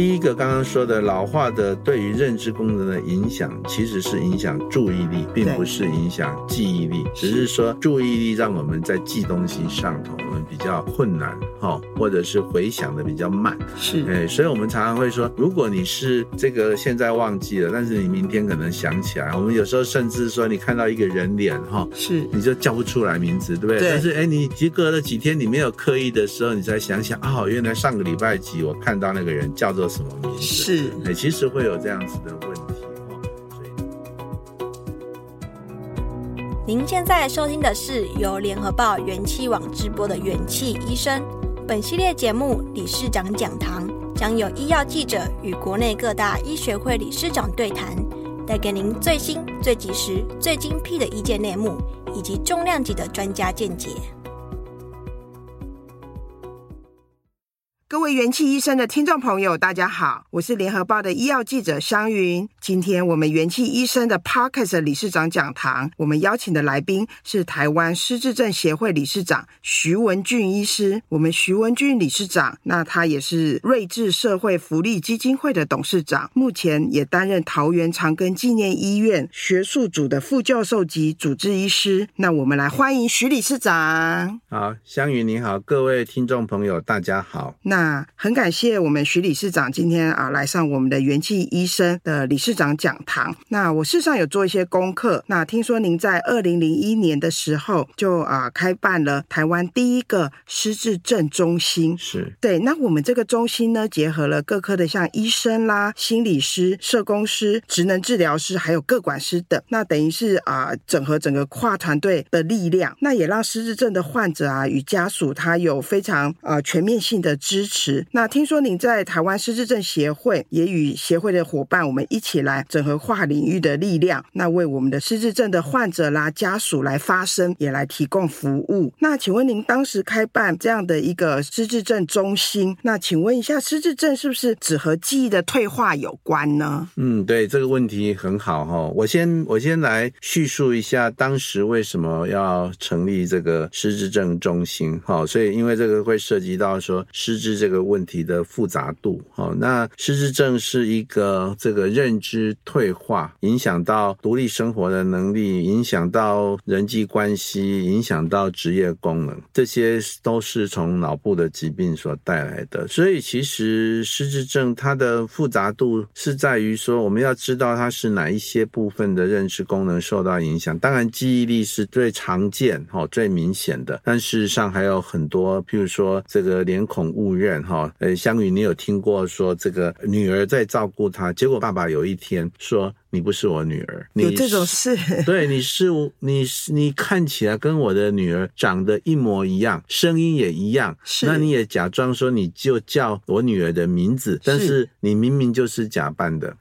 第一个刚刚说的老化的对于认知功能的影响，其实是影响注意力，并不是影响记忆力，只是说注意力让我们在记东西上头我们比较困难哈，或者是回想的比较慢。是，哎，所以我们常常会说，如果你是这个现在忘记了，但是你明天可能想起来。我们有时候甚至说，你看到一个人脸哈，是，你就叫不出来名字，对不对？对。但是哎，你隔了几天，你没有刻意的时候，你才想想哦，原来上个礼拜几我看到那个人叫做什么名字？是，哎，其实会有这样子的问题。您现在收听的是由联合报元气网直播的元气医生。本系列节目理事长讲堂将有医药记者与国内各大医学会理事长对谈，带给您最新、最及时、最精辟的医界内幕，以及重量级的专家见解。各位元气医生的听众朋友，大家好，我是联合报的医药记者湘云。今天我们元气医生的 Podcast 理事长讲堂，我们邀请的来宾是台湾失智症协会理事长徐文俊医师。我们徐文俊理事长，那他也是睿智社会福利基金会的董事长，目前也担任桃园长庚纪念医院学术组的副教授及主治医师。那我们来欢迎徐理事长。好，湘云你好，各位听众朋友大家好。那那很感谢我们徐理事长今天啊来上我们的元气医生的理事长讲堂。那我事实上有做一些功课。那听说您在二零零一年的时候就啊开办了台湾第一个失智症中心。是对。那我们这个中心呢，结合了各科的像医生啦、心理师、社工师、职能治疗师，还有各管师等。那等于是啊整合整个跨团队的力量，那也让失智症的患者啊与家属他有非常啊全面性的支持。那听说您在台湾失智症协会也与协会的伙伴，我们一起来整合跨领域的力量，那为我们的失智症的患者啦、家属来发声，也来提供服务。那请问您当时开办这样的一个失智症中心，那请问一下，失智症是不是只和记忆的退化有关呢？嗯，对，这个问题很好哈。我先我先来叙述一下当时为什么要成立这个失智症中心。哈，所以因为这个会涉及到说失智这个。问题的复杂度，好，那失智症是一个这个认知退化，影响到独立生活的能力，影响到人际关系，影响到职业功能，这些都是从脑部的疾病所带来的。所以，其实失智症它的复杂度是在于说，我们要知道它是哪一些部分的认知功能受到影响。当然，记忆力是最常见、哈最明显的，但事实上还有很多，譬如说这个脸孔误认。哈，呃，湘云，你有听过说这个女儿在照顾她，结果爸爸有一天说，你不是我女儿，你有这种事？对，你是你，你看起来跟我的女儿长得一模一样，声音也一样，是，那你也假装说你就叫我女儿的名字，但是你明明就是假扮的，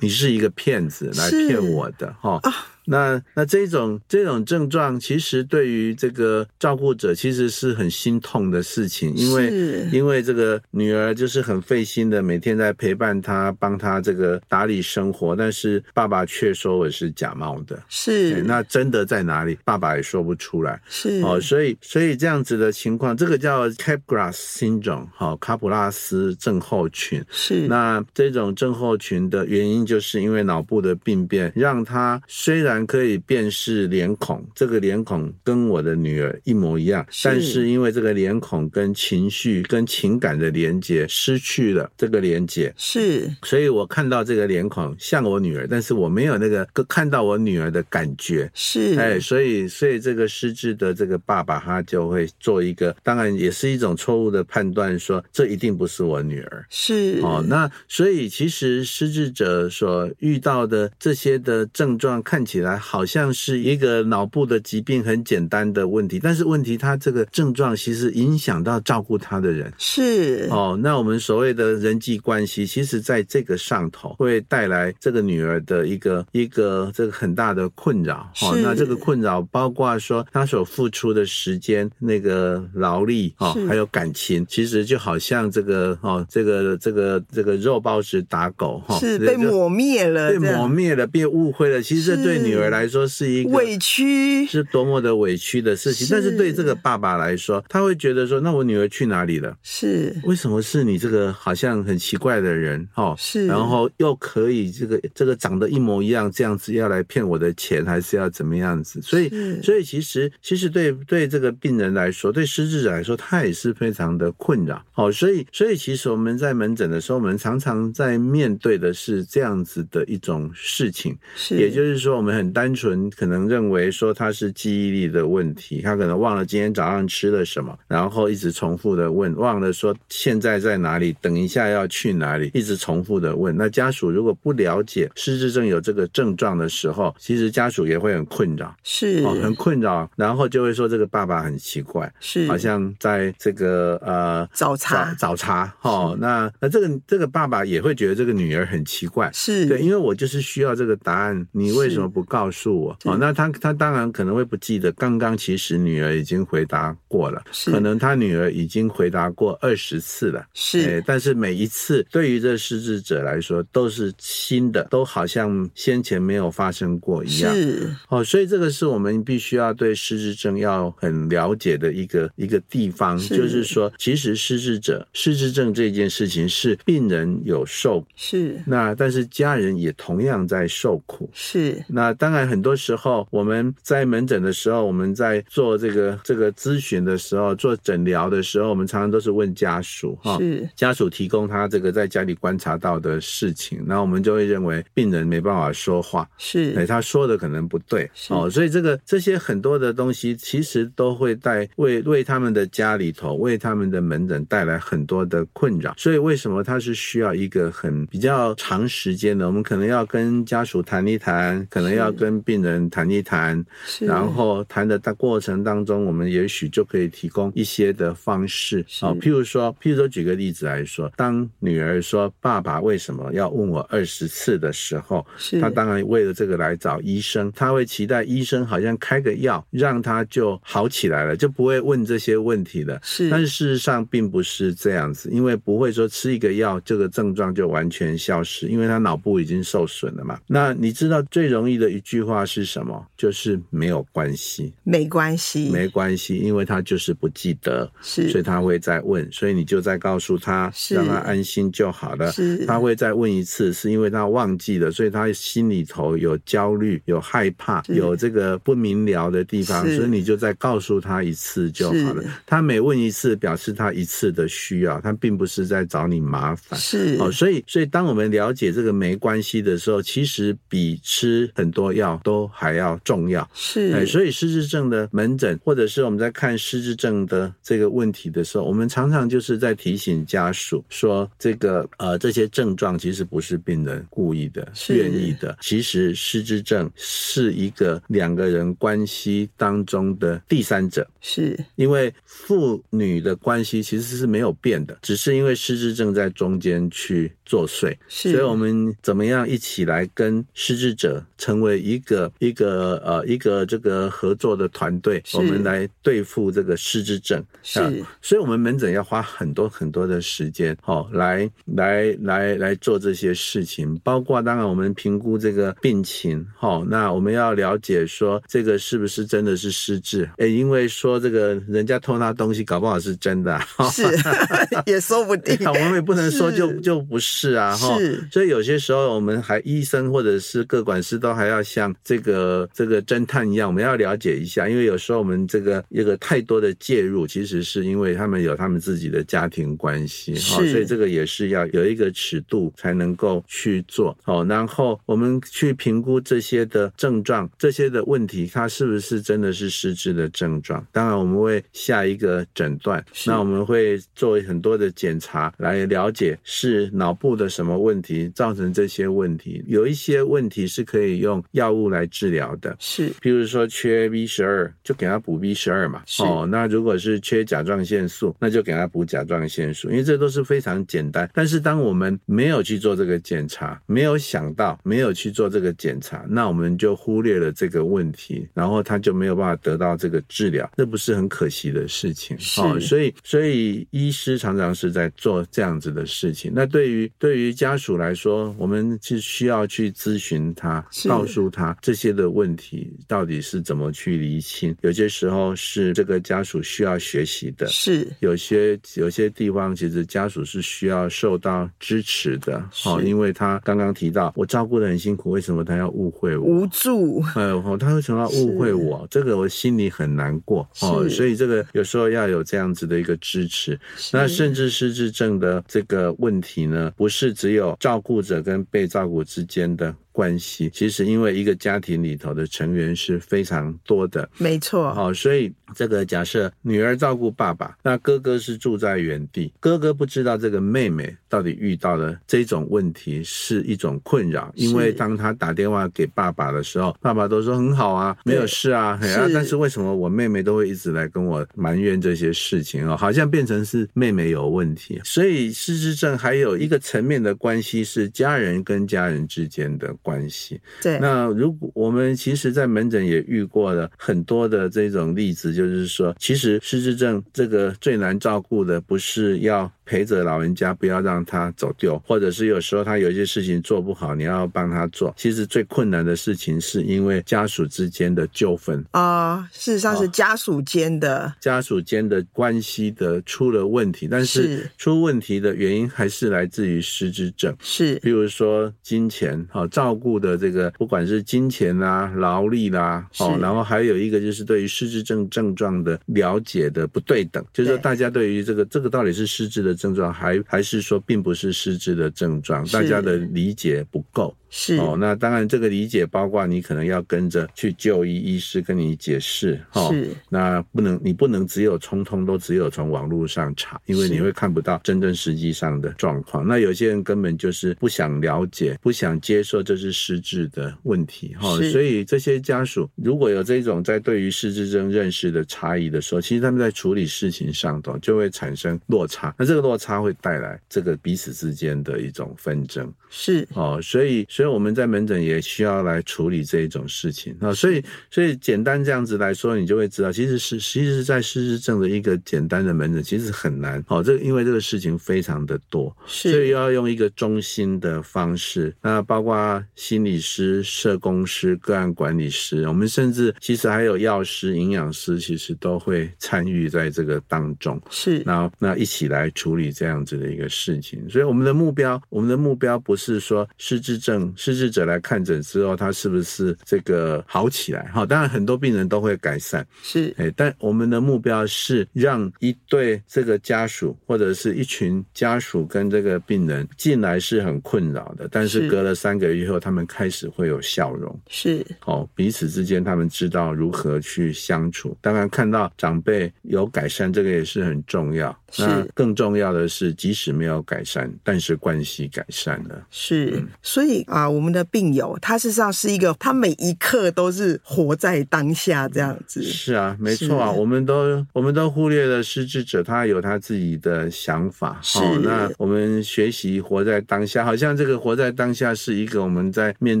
你是一个骗子来骗我的，哈。那那这种这种症状，其实对于这个照顾者其实是很心痛的事情，因为因为这个女儿就是很费心的每天在陪伴她，帮她这个打理生活，但是爸爸却说我是假冒的，是那真的在哪里？爸爸也说不出来，是哦，所以所以这样子的情况，这个叫 Capgras syndrome，好，卡普拉斯症候群，是那这种症候群的原因，就是因为脑部的病变，让他虽然可以辨识脸孔，这个脸孔跟我的女儿一模一样，是，但是因为这个脸孔跟情绪、跟情感的连接失去了这个连接，是，所以我看到这个脸孔像我女儿，但是我没有那个看到我女儿的感觉，是，哎，所以所以这个失智的这个爸爸他就会做一个，当然也是一种错误的判断，说这一定不是我女儿，是，哦，那所以其实失智者所遇到的这些的症状看起来。来，好像是一个脑部的疾病，很简单的问题，但是问题，他这个症状其实影响到照顾他的人，是哦。那我们所谓的人际关系，其实在这个上头会带来这个女儿的一个一个这个很大的困扰。哦，那这个困扰包括说他所付出的时间、那个劳力哦，还有感情，其实就好像这个哦，这个这个这个肉包子打狗哈，是被抹灭了，被抹灭了，被误会了。其实这对女女儿来说是一个委屈，是多么的委屈的事情。但是对这个爸爸来说，他会觉得说，那我女儿去哪里了？是为什么是你这个好像很奇怪的人？哦，是，然后又可以这个这个长得一模一样，这样子要来骗我的钱，还是要怎么样子？所以，所以其实其实对对这个病人来说，对失智者来说，他也是非常的困扰。哦，所以所以其实我们在门诊的时候，我们常常在面对的是这样子的一种事情，是，也就是说，我们很单纯可能认为说他是记忆力的问题，他可能忘了今天早上吃了什么，然后一直重复的问，忘了说现在在哪里，等一下要去哪里，一直重复的问。那家属如果不了解失智症有这个症状的时候，其实家属也会很困扰，是，哦，很困扰，然后就会说这个爸爸很奇怪，是，好像在这个呃早茶早茶，哦，那那这个这个爸爸也会觉得这个女儿很奇怪，是。对，因为我就是需要这个答案，你为什么不告诉我？哦，那他他当然可能会不记得，刚刚其实女儿已经回答过了，是，可能他女儿已经回答过二十次了，是，哎，但是每一次对于这失智者来说都是新的，都好像先前没有发生过一样，是，哦，所以这个是我们必须要对失智症要很了解的一个一个地方，是，就是说，其实失智者失智症这件事情是病人有受，是，那但是家人也同样在受苦，是，那当然很多时候我们在门诊的时候，我们在做这个这个咨询的时候，做诊疗的时候，我们常常都是问家属哈，是，家属提供他这个在家里观察到的事情，那我们就会认为病人没办法说话，是，哎，他说的可能不对，哦，所以这个这些很多的东西，其实都会带为为他们的家里头，为他们的门诊带来很多的困扰，所以为什么他是需要一个很比较长时间的，我们可能要跟家属谈一谈，可能要跟病人谈一谈，然后谈的过程当中，我们也许就可以提供一些的方式，哦，譬如说，譬如说，举个例子来说，当女儿说“爸爸为什么要问我二十次”的时候，她当然为了这个来找医生，她会期待医生好像开个药让她就好起来了，就不会问这些问题了。是，但是事实上并不是这样子，因为不会说吃一个药这个症状就完全消失，因为他脑部已经受损了嘛。那你知道最容易的一句话是什么？就是没有关系，没关系，没关系，因为他就是不记得，是，所以他会再问，所以你就再告诉他，让他安心就好了。是，他会再问一次，是因为他忘记了，所以他心里头有焦虑、有害怕、有这个不明了的地方，所以你就再告诉他一次就好了。他每问一次，表示他一次的需要，他并不是在找你麻烦。是，哦，所以，所以当我们了解这个没关系的时候，其实比吃很多药都还要重要。是，哎，所以失智症的门诊，或者是我们在看失智症的这个问题的时候，我们常常就是在提醒家属说，这个呃，这些症状其实不是病人故意的、愿意的。其实失智症是一个两个人关系当中的第三者，是因为父女的关系其实是没有变的，只是因为失智症在中间去作祟。是，所以我们怎么样一起来跟失智者成为一个一个呃一个这个合作的团队，我们来对付这个失智症。是，所以我们门诊要花很多很多的时间，哦，来来来来做这些事情，包括当然我们评估这个病情，哦，那我们要了解说这个是不是真的是失智？诶，因为说这个人家偷他东西，搞不好是真的，啊，是 也说不定。我们也不能说就就不是啊，哈。所以有些时候我们还医生或者是各管师都还要像这个这个侦探一样，我们要了解一下，因为有时候我们这个一个太多的介入，其实是因为他们有他们自己的家庭关系，哈，所以这个也是要有一个尺度才能够去做，哦，然后我们去评估这些的症状，这些的问题，它是不是真的是失智的症状？当然我们会下一个诊断，那我们会做很多的检查来了解是脑部的什么问题造成这些问题，有一些问题是可以用药物来治疗的，是，譬如说缺 B 十二，就给他补 B 十二嘛，哦，那如果是缺甲状腺素，那就给他补甲状腺素，因为这都是非常简单。但是当我们没有去做这个检查，没有想到，没有去做这个检查，那我们就忽略了这个问题，然后他就没有办法得到这个治疗，这不是很可惜的事情？哦，所以所以医师常常是在做这样子的事情。那对于对于家属来说，我们是需要去咨询他，告诉他这些的问题到底是怎么去厘清。有些时候是这个家属需要学习的，是有些有些地方其实家属是需要受到支持的，好，因为他刚刚提到我照顾的很辛苦，为什么他要误会我？无助，哎，他为什么要误会我？这个我心里很难过哦，所以这个有时候要有这样子的一个支持。那甚至失智症的这个问题呢，不不是只有照顾者跟被照顾之间的。关系其实，因为一个家庭里头的成员是非常多的，没错。好，所以这个假设女儿照顾爸爸，那哥哥是住在原地，哥哥不知道这个妹妹到底遇到了这种问题是一种困扰，因为当他打电话给爸爸的时候，爸爸都说很好啊，没有事啊，是啊，但是为什么我妹妹都会一直来跟我埋怨这些事情哦？好像变成是妹妹有问题。所以失智症还有一个层面的关系是家人跟家人之间的关系。对，那如果我们其实，在门诊也遇过了很多的这种例子，就是说，其实失智症这个最难照顾的，不是要。陪着老人家，不要让他走丢，或者是有时候他有一些事情做不好，你要帮他做。其实最困难的事情是因为家属之间的纠纷。啊，事实上是家属间的、哦、家属间的关系的出了问题，但是出问题的原因还是来自于失智症，是，比如说金钱，好照顾的这个，不管是金钱啦、劳力啦，哦，然后还有一个就是对于失智症症状的了解的不对等，就是说大家对于这个这个到底是失智的。症状还还是说并不是失智的症状，大家的理解不够。是哦，那当然这个理解包括你可能要跟着去就医医师跟你解释。哦，是，那不能你不能只有通通都只有从网络上查，因为你会看不到真正实际上的状况。那有些人根本就是不想了解，不想接受这是失智的问题。哈，所以这些家属如果有这种在对于失智症认识的差异的时候，其实他们在处理事情上头就会产生落差。那这个落差会带来这个彼此之间的一种纷争。是哦，所以。所以我们在门诊也需要来处理这一种事情啊，所以所以简单这样子来说，你就会知道，其实是其实是在失智症的一个简单的门诊，其实很难哦。这个因为这个事情非常的多，所以要用一个中心的方式，那包括心理师、社工师、个案管理师，我们甚至其实还有药师、营养师，其实都会参与在这个当中，是那那一起来处理这样子的一个事情。所以我们的目标，我们的目标不是说失智症。失智者来看诊之后，他是不是这个好起来？哈，当然很多病人都会改善，是，哎，但我们的目标是让一对这个家属或者是一群家属跟这个病人进来是很困扰的，但是隔了三个月后，他们开始会有笑容，是，哦，彼此之间他们知道如何去相处。当然看到长辈有改善，这个也是很重要。那更重要的是，即使没有改善，但是关系改善了。是，嗯、所以啊，我们的病友他事实上是一个，他每一刻都是活在当下这样子。是啊，没错啊，我们都我们都忽略了失智者，他有他自己的想法。是，哦、那我们学习活在当下，好像这个活在当下是一个我们在面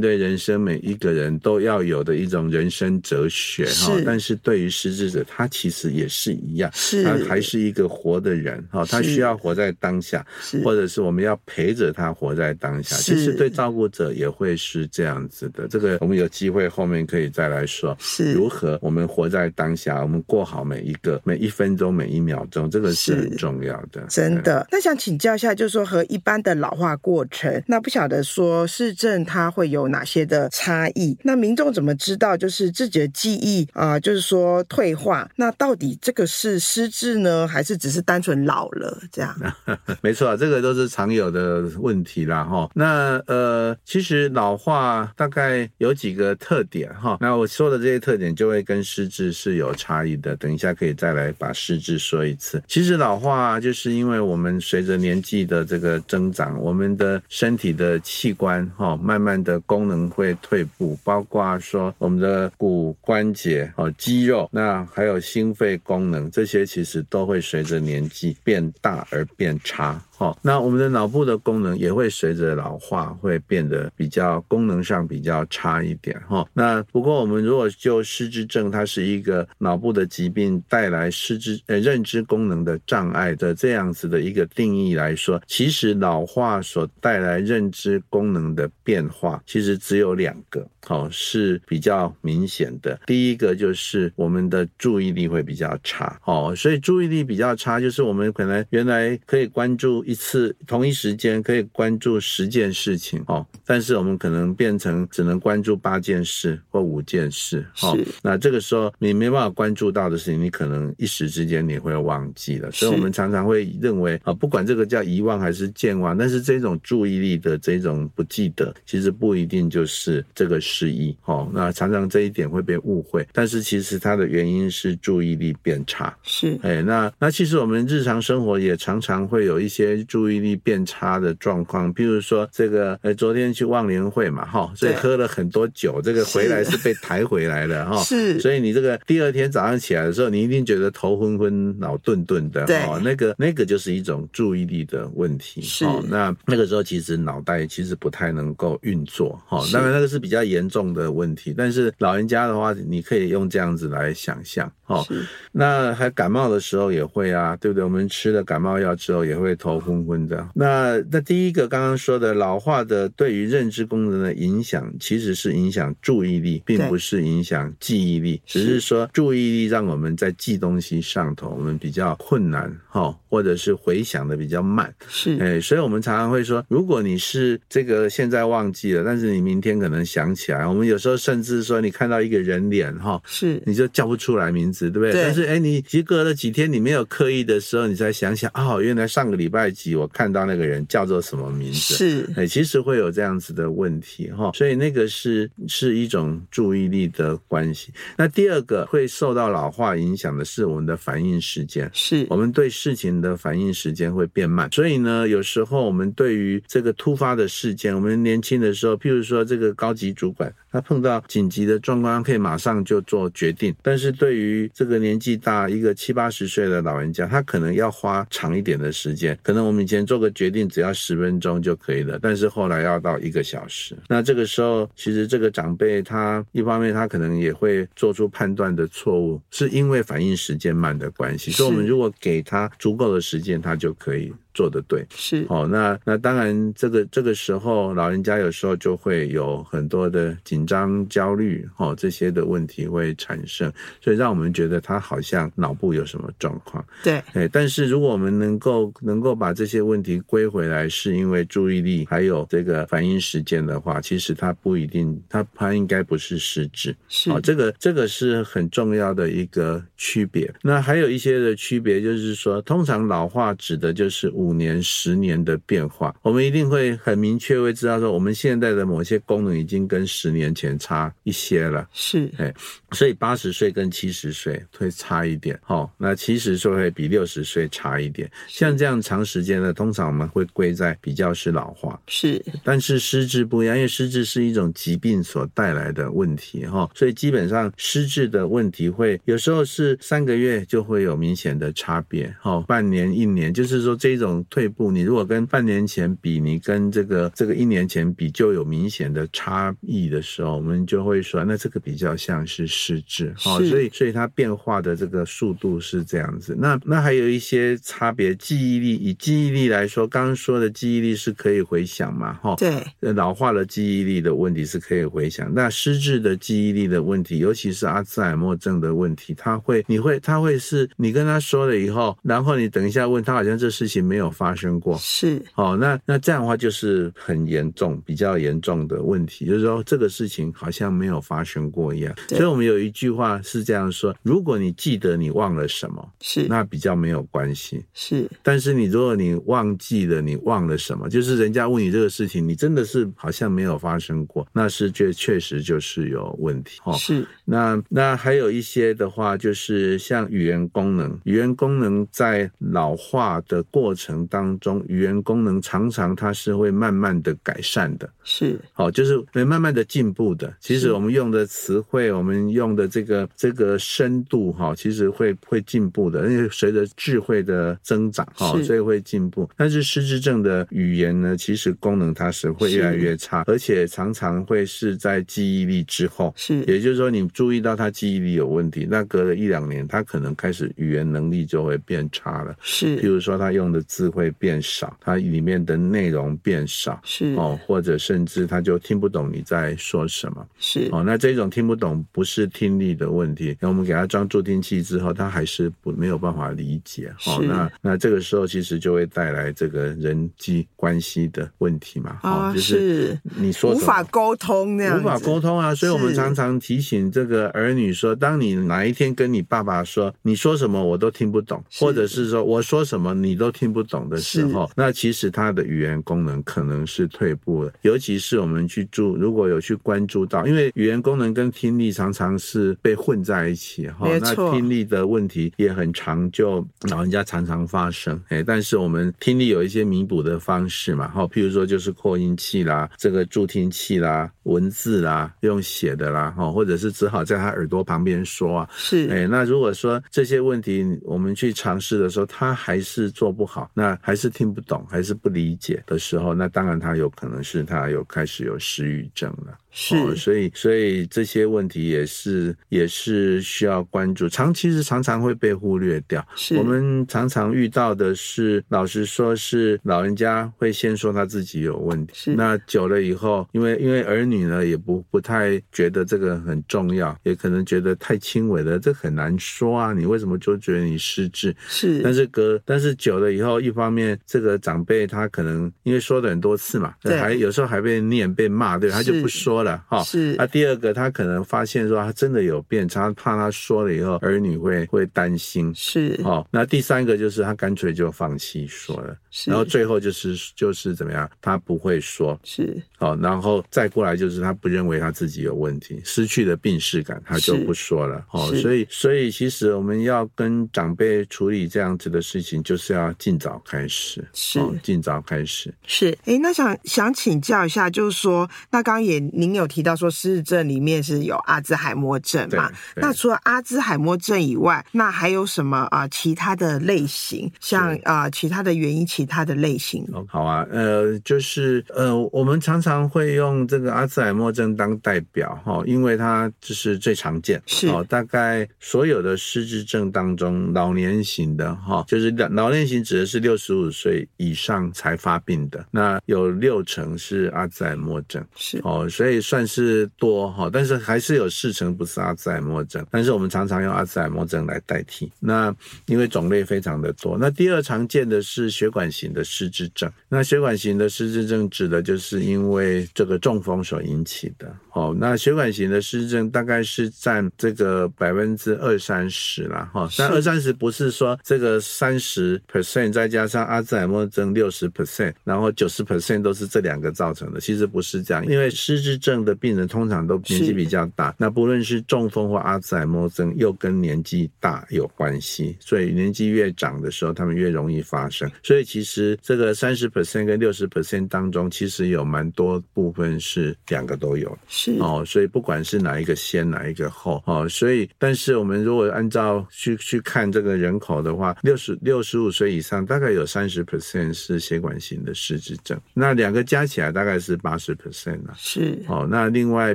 对人生每一个人都要有的一种人生哲学。哈、哦，但是对于失智者，他其实也是一样，是，他还是一个活的人。人哈，他需要活在当下，或者是我们要陪着他活在当下。其实对照顾者也会是这样子的。这个我们有机会后面可以再来说，是如何我们活在当下，我们过好每一个每一分钟每一秒钟，这个是很重要的。真的。那想请教一下，就是说和一般的老化过程，那不晓得说市政它会有哪些的差异？那民众怎么知道就是自己的记忆啊、呃，就是说退化？那到底这个是失智呢，还是只是单纯？老了这样，没错，这个都是常有的问题啦哈。那呃，其实老化大概有几个特点哈。那我说的这些特点就会跟失智是有差异的。等一下可以再来把失智说一次。其实老化就是因为我们随着年纪的这个增长，我们的身体的器官哈，慢慢的功能会退步，包括说我们的骨关节哦、肌肉，那还有心肺功能，这些其实都会随着年纪变大而变差哦，那我们的脑部的功能也会随着老化会变得比较功能上比较差一点哈。那不过我们如果就失智症，它是一个脑部的疾病带来失智呃认知功能的障碍的这样子的一个定义来说，其实老化所带来认知功能的变化，其实只有两个，好，是比较明显的。第一个就是我们的注意力会比较差，哦，所以注意力比较差，就是我们可能原来可以关注一次同一时间可以关注十件事情，哦，但是我们可能变成只能关注八件事或五件事，哦，那这个时候你没办法关注到的事情，你可能一时之间你会忘记了。所以我们常常会认为啊，不管这个叫遗忘还是健忘，但是这种注意力的这种不记得，其实不一定就是这个失忆，哦，那常常这一点会被误会，但是其实它的原因是注意力变差。是，哎，那那其实我们日常生活也常常会有一些注意力变差的状况，譬如说这个，呃，昨天去忘年会嘛，哈，所以喝了很多酒，这个回来是被抬回来的，哈，是，所以你这个第二天早上起来的时候，你一定觉得头昏昏、脑顿顿的，哦，那个那个就是一种注意力的问题，是，那那个时候其实脑袋其实不太能够运作，哈，当然那个是比较严重的问题，但是老人家的话，你可以用这样子来想象，哦，那还感冒的时候也会啊，对不对？我们吃了感冒药之后也会头昏昏的。那那第一个刚刚说的老化的对于认知功能的影响，其实是影响注意力，并不是影响记忆力，只是说注意力让我们在记东西上头我们比较困难，哈，或者是回想的比较慢，是，哎，所以我们常常会说，如果你是这个现在忘记了，但是你明天可能想起来，我们有时候甚至说你看到一个人脸，哈，是，你就叫不出来名字，对不对？对，但是哎，你其实隔了几天，你没有刻意的时候，你才想想，哦，原来上个礼拜几我看到那个人叫做什么名字，是，哎，其实会有这样子的问题，哈，所以那个是是一种注意力的关系。那第二个会受到老化影响的是我们的反应时间，是我们对事情的反应时间会变慢，所以呢，有时候我们对于这个突发的事件，我们年轻的时候，譬如说这个高级主管。他碰到紧急的状况，可以马上就做决定。但是对于这个年纪大一个七八十岁的老人家，他可能要花长一点的时间。可能我们以前做个决定只要十分钟就可以了，但是后来要到一个小时。那这个时候，其实这个长辈他一方面他可能也会做出判断的错误，是因为反应时间慢的关系。所以我们如果给他足够的时间，他就可以。做的对，是哦。那那当然，这个这个时候，老人家有时候就会有很多的紧张、焦虑，哦，这些的问题会产生，所以让我们觉得他好像脑部有什么状况。对，哎，但是如果我们能够能够把这些问题归回来，是因为注意力还有这个反应时间的话，其实他不一定，他他应该不是失智。是哦，这个这个是很重要的一个区别。那还有一些的区别，就是说，通常老化指的就是五年、十年的变化，我们一定会很明确会知道说，我们现在的某些功能已经跟十年前差一些了。是，哎，所以八十岁跟七十岁会差一点，哦，那七十岁会比六十岁差一点。像这样长时间的，通常我们会归在比较是老化。是，但是失智不一样，因为失智是一种疾病所带来的问题，哈，所以基本上失智的问题会有时候是三个月就会有明显的差别，哈，半年、一年，就是说这种。退步，你如果跟半年前比，你跟这个这个一年前比，就有明显的差异的时候，我们就会说，那这个比较像是失智，哦，所以所以它变化的这个速度是这样子。那那还有一些差别，记忆力，以记忆力来说，刚刚说的记忆力是可以回想嘛，哈，对，老化的记忆力的问题是可以回想，那失智的记忆力的问题，尤其是阿兹海默症的问题，他会，你会，他会是你跟他说了以后，然后你等一下问他，好像这事情没有发生过是哦，那那这样的话就是很严重，比较严重的问题，就是说这个事情好像没有发生过一样。所以我们有一句话是这样说：如果你记得你忘了什么，是那比较没有关系。是，但是你如果你忘记了你忘了什么，就是人家问你这个事情，你真的是好像没有发生过，那是确确实就是有问题。哦，是。那那还有一些的话，就是像语言功能，语言功能在老化的过程。程当中，语言功能常常它是会慢慢的改善的，是，好，就是会慢慢的进步的。其实我们用的词汇，我们用的这个这个深度，哈，其实会会进步的，因为随着智慧的增长，哈，所以会进步。但是失智症的语言呢，其实功能它是会越来越差，而且常常会是在记忆力之后，是，也就是说你注意到他记忆力有问题，那隔了一两年，他可能开始语言能力就会变差了，是，譬如说他用的字会变少，它里面的内容变少，是。哦，或者甚至他就听不懂你在说什么，是。哦，那这种听不懂不是听力的问题，那我们给他装助听器之后，他还是不没有办法理解，哦，那那这个时候其实就会带来这个人际关系的问题嘛，啊，就是你说无法沟通那样，无法沟通啊，所以我们常常提醒这个儿女说，当你哪一天跟你爸爸说，你说什么我都听不懂，或者是说我说什么你都听不懂的时候，那其实他的语言功能可能是退步了。尤其是我们去注，如果有去关注到，因为语言功能跟听力常常是被混在一起哈，那听力的问题也很常就老人家常常发生，哎，但是我们听力有一些弥补的方式嘛，哈，譬如说就是扩音器啦，这个助听器啦，文字啦，用写的啦，哈，或者是只好在他耳朵旁边说啊，是，哎，那如果说这些问题我们去尝试的时候，他还是做不好，那还是听不懂，还是不理解的时候，那当然他有可能是他有开始有失语症了。是，哦，所以所以这些问题也是也是需要关注，常其实常常会被忽略掉。是，我们常常遇到的是，老实说是老人家会先说他自己有问题，是，那久了以后，因为因为儿女呢也不不太觉得这个很重要，也可能觉得太轻微了，这很难说啊，你为什么就觉得你失智？是，但是隔但是久了以后，一方面这个长辈他可能因为说了很多次嘛，对，还有时候还被念被骂，对，他就不说了。哈，是。那第二个，他可能发现说他真的有变差，怕他说了以后儿女会会担心。是。哦，那第三个就是他干脆就放弃说了。是。然后最后就是就是怎么样，他不会说。是。哦，然后再过来就是他不认为他自己有问题，失去了病视感，他就不说了。哦，所以所以其实我们要跟长辈处理这样子的事情，就是要尽早开始。是。尽早开始。是。哎，那想想请教一下，就是说，那刚刚也您有提到说失智症里面是有阿兹海默症嘛？那除了阿兹海默症以外，那还有什么啊？其他的类型，像啊，其他的原因，其他的类型。好啊，呃，就是呃，我们常常会用这个阿兹海默症当代表哈，因为它就是最常见，是哦，大概所有的失智症当中，老年型的哈，就是老老年型指的是六十五岁以上才发病的，那有六成是阿兹海默症，是哦，所以算是多哈，但是还是有四成不是阿兹海默症，但是我们常常用阿兹海默症来代替。那因为种类非常的多，那第二常见的是血管型的失智症。那血管型的失智症指的就是因为这个中风所引起的。哦，那血管型的失智症大概是占这个百分之二三十啦。哈。但二三十不是说这个三十 percent 再加上阿兹海默症六十 percent，然后九十 percent 都是这两个造成的。其实不是这样，因为失智症的病人通常都年纪比较大，那不论是中风或阿兹海默症，又跟年纪大有关系，所以年纪越长的时候，他们越容易发生。所以其实这个三十 percent 跟六十 percent 当中，其实有蛮多部分是两个都有。是哦，所以不管是哪一个先，哪一个后，哦，所以但是我们如果按照去去看这个人口的话，六十六十五岁以上，大概有三十 percent 是血管型的失智症，那两个加起来大概是八十 percent 了。是哦，那另外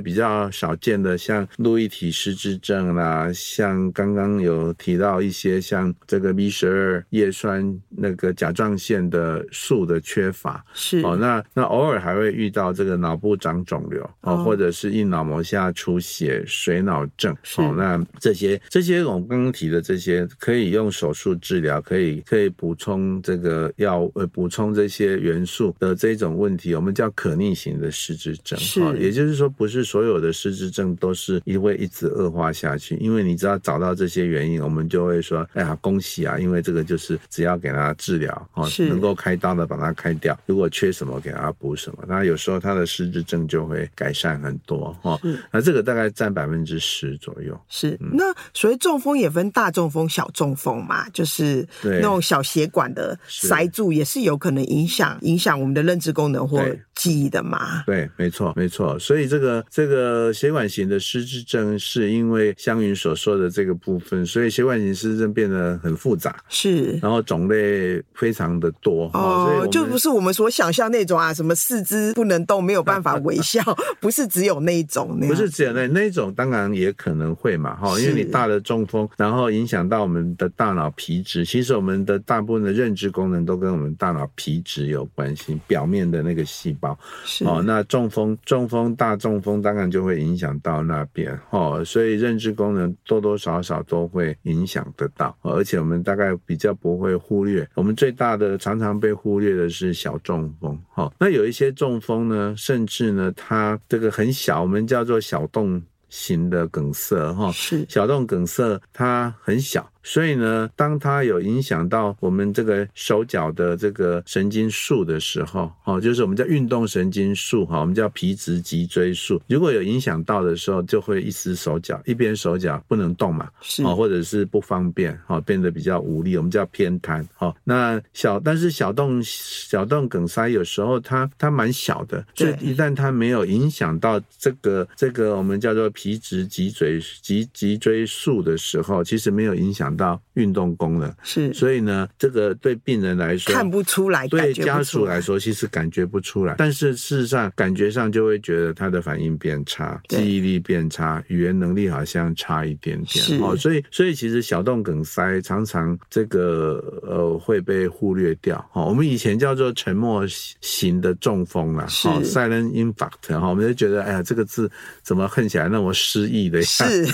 比较少见的，像路易体失智症啦，像刚刚有提到一些像这个 B 十二叶酸那个甲状腺的素的缺乏，是。哦，那那偶尔还会遇到这个脑部长肿瘤哦，或者是硬脑膜下出血、水脑症，哦，那这些这些我们刚刚提的这些可以用手术治疗，可以可以补充这个药呃补充这些元素的这种问题，我们叫可逆型的失智症，是，也就是说，不是所有的失智症都是一会一直恶化下去，因为你知道找到这些原因，我们就会说，哎呀，恭喜啊，因为这个就是只要给他治疗哦，能够开刀的把它开掉，如果缺什么给他补什么，那有时候他的失智症就会改善很多哦。那这个大概占百分之十左右。是，那所谓中风也分大中风、小中风嘛，就是那种小血管的塞住也是有可能影响影响我们的认知功能或记忆的嘛。对，没错，没错。所以这个这个血管型的失智症是因为湘云所说的这个部分，所以血管型失智症变得很复杂，是，然后种类非常的多哦，就不是我们所想象那种啊，什么四肢不能动，没有办法微笑，不是只有那一种那，不是只有那那种，当然也可能会嘛，哈，因为你大的中风，然后影响到我们的大脑皮质，其实我们的大部分的认知功能都跟我们大脑皮质有关系，表面的那个细胞，是。哦，那中风中风大中风当然就会影响到那边，哦，所以认知功能多多少少都会影响得到，而且我们大概比较不会忽略，我们最大的常常被忽略的是小中风，哈，那有一些中风呢，甚至呢，它这个很小，我们叫做小动型的梗塞，哈，是小动梗塞，它很小。所以呢，当它有影响到我们这个手脚的这个神经束的时候，哦，就是我们叫运动神经束，哈，我们叫皮质脊椎束。如果有影响到的时候，就会一丝手脚，一边手脚不能动嘛，是，或者是不方便，哈，变得比较无力，我们叫偏瘫，哈。那小，但是小动小动梗塞有时候它它蛮小的，所以一旦它没有影响到这个这个我们叫做皮质脊椎脊脊椎束的时候，其实没有影响到运动功能。是，所以呢，这个对病人来说看不出来，对家属来说其实感觉不出来，但是事实上感觉上就会觉得他的反应变差，记忆力变差，语言能力好像差一点点。哦。所以，所以其实小动梗塞常常这个呃会被忽略掉。哈。我们以前叫做沉默型的中风啦，是。silent infarct 哈，我们就觉得哎呀这个字怎么恨起来那么诗意的样子，是。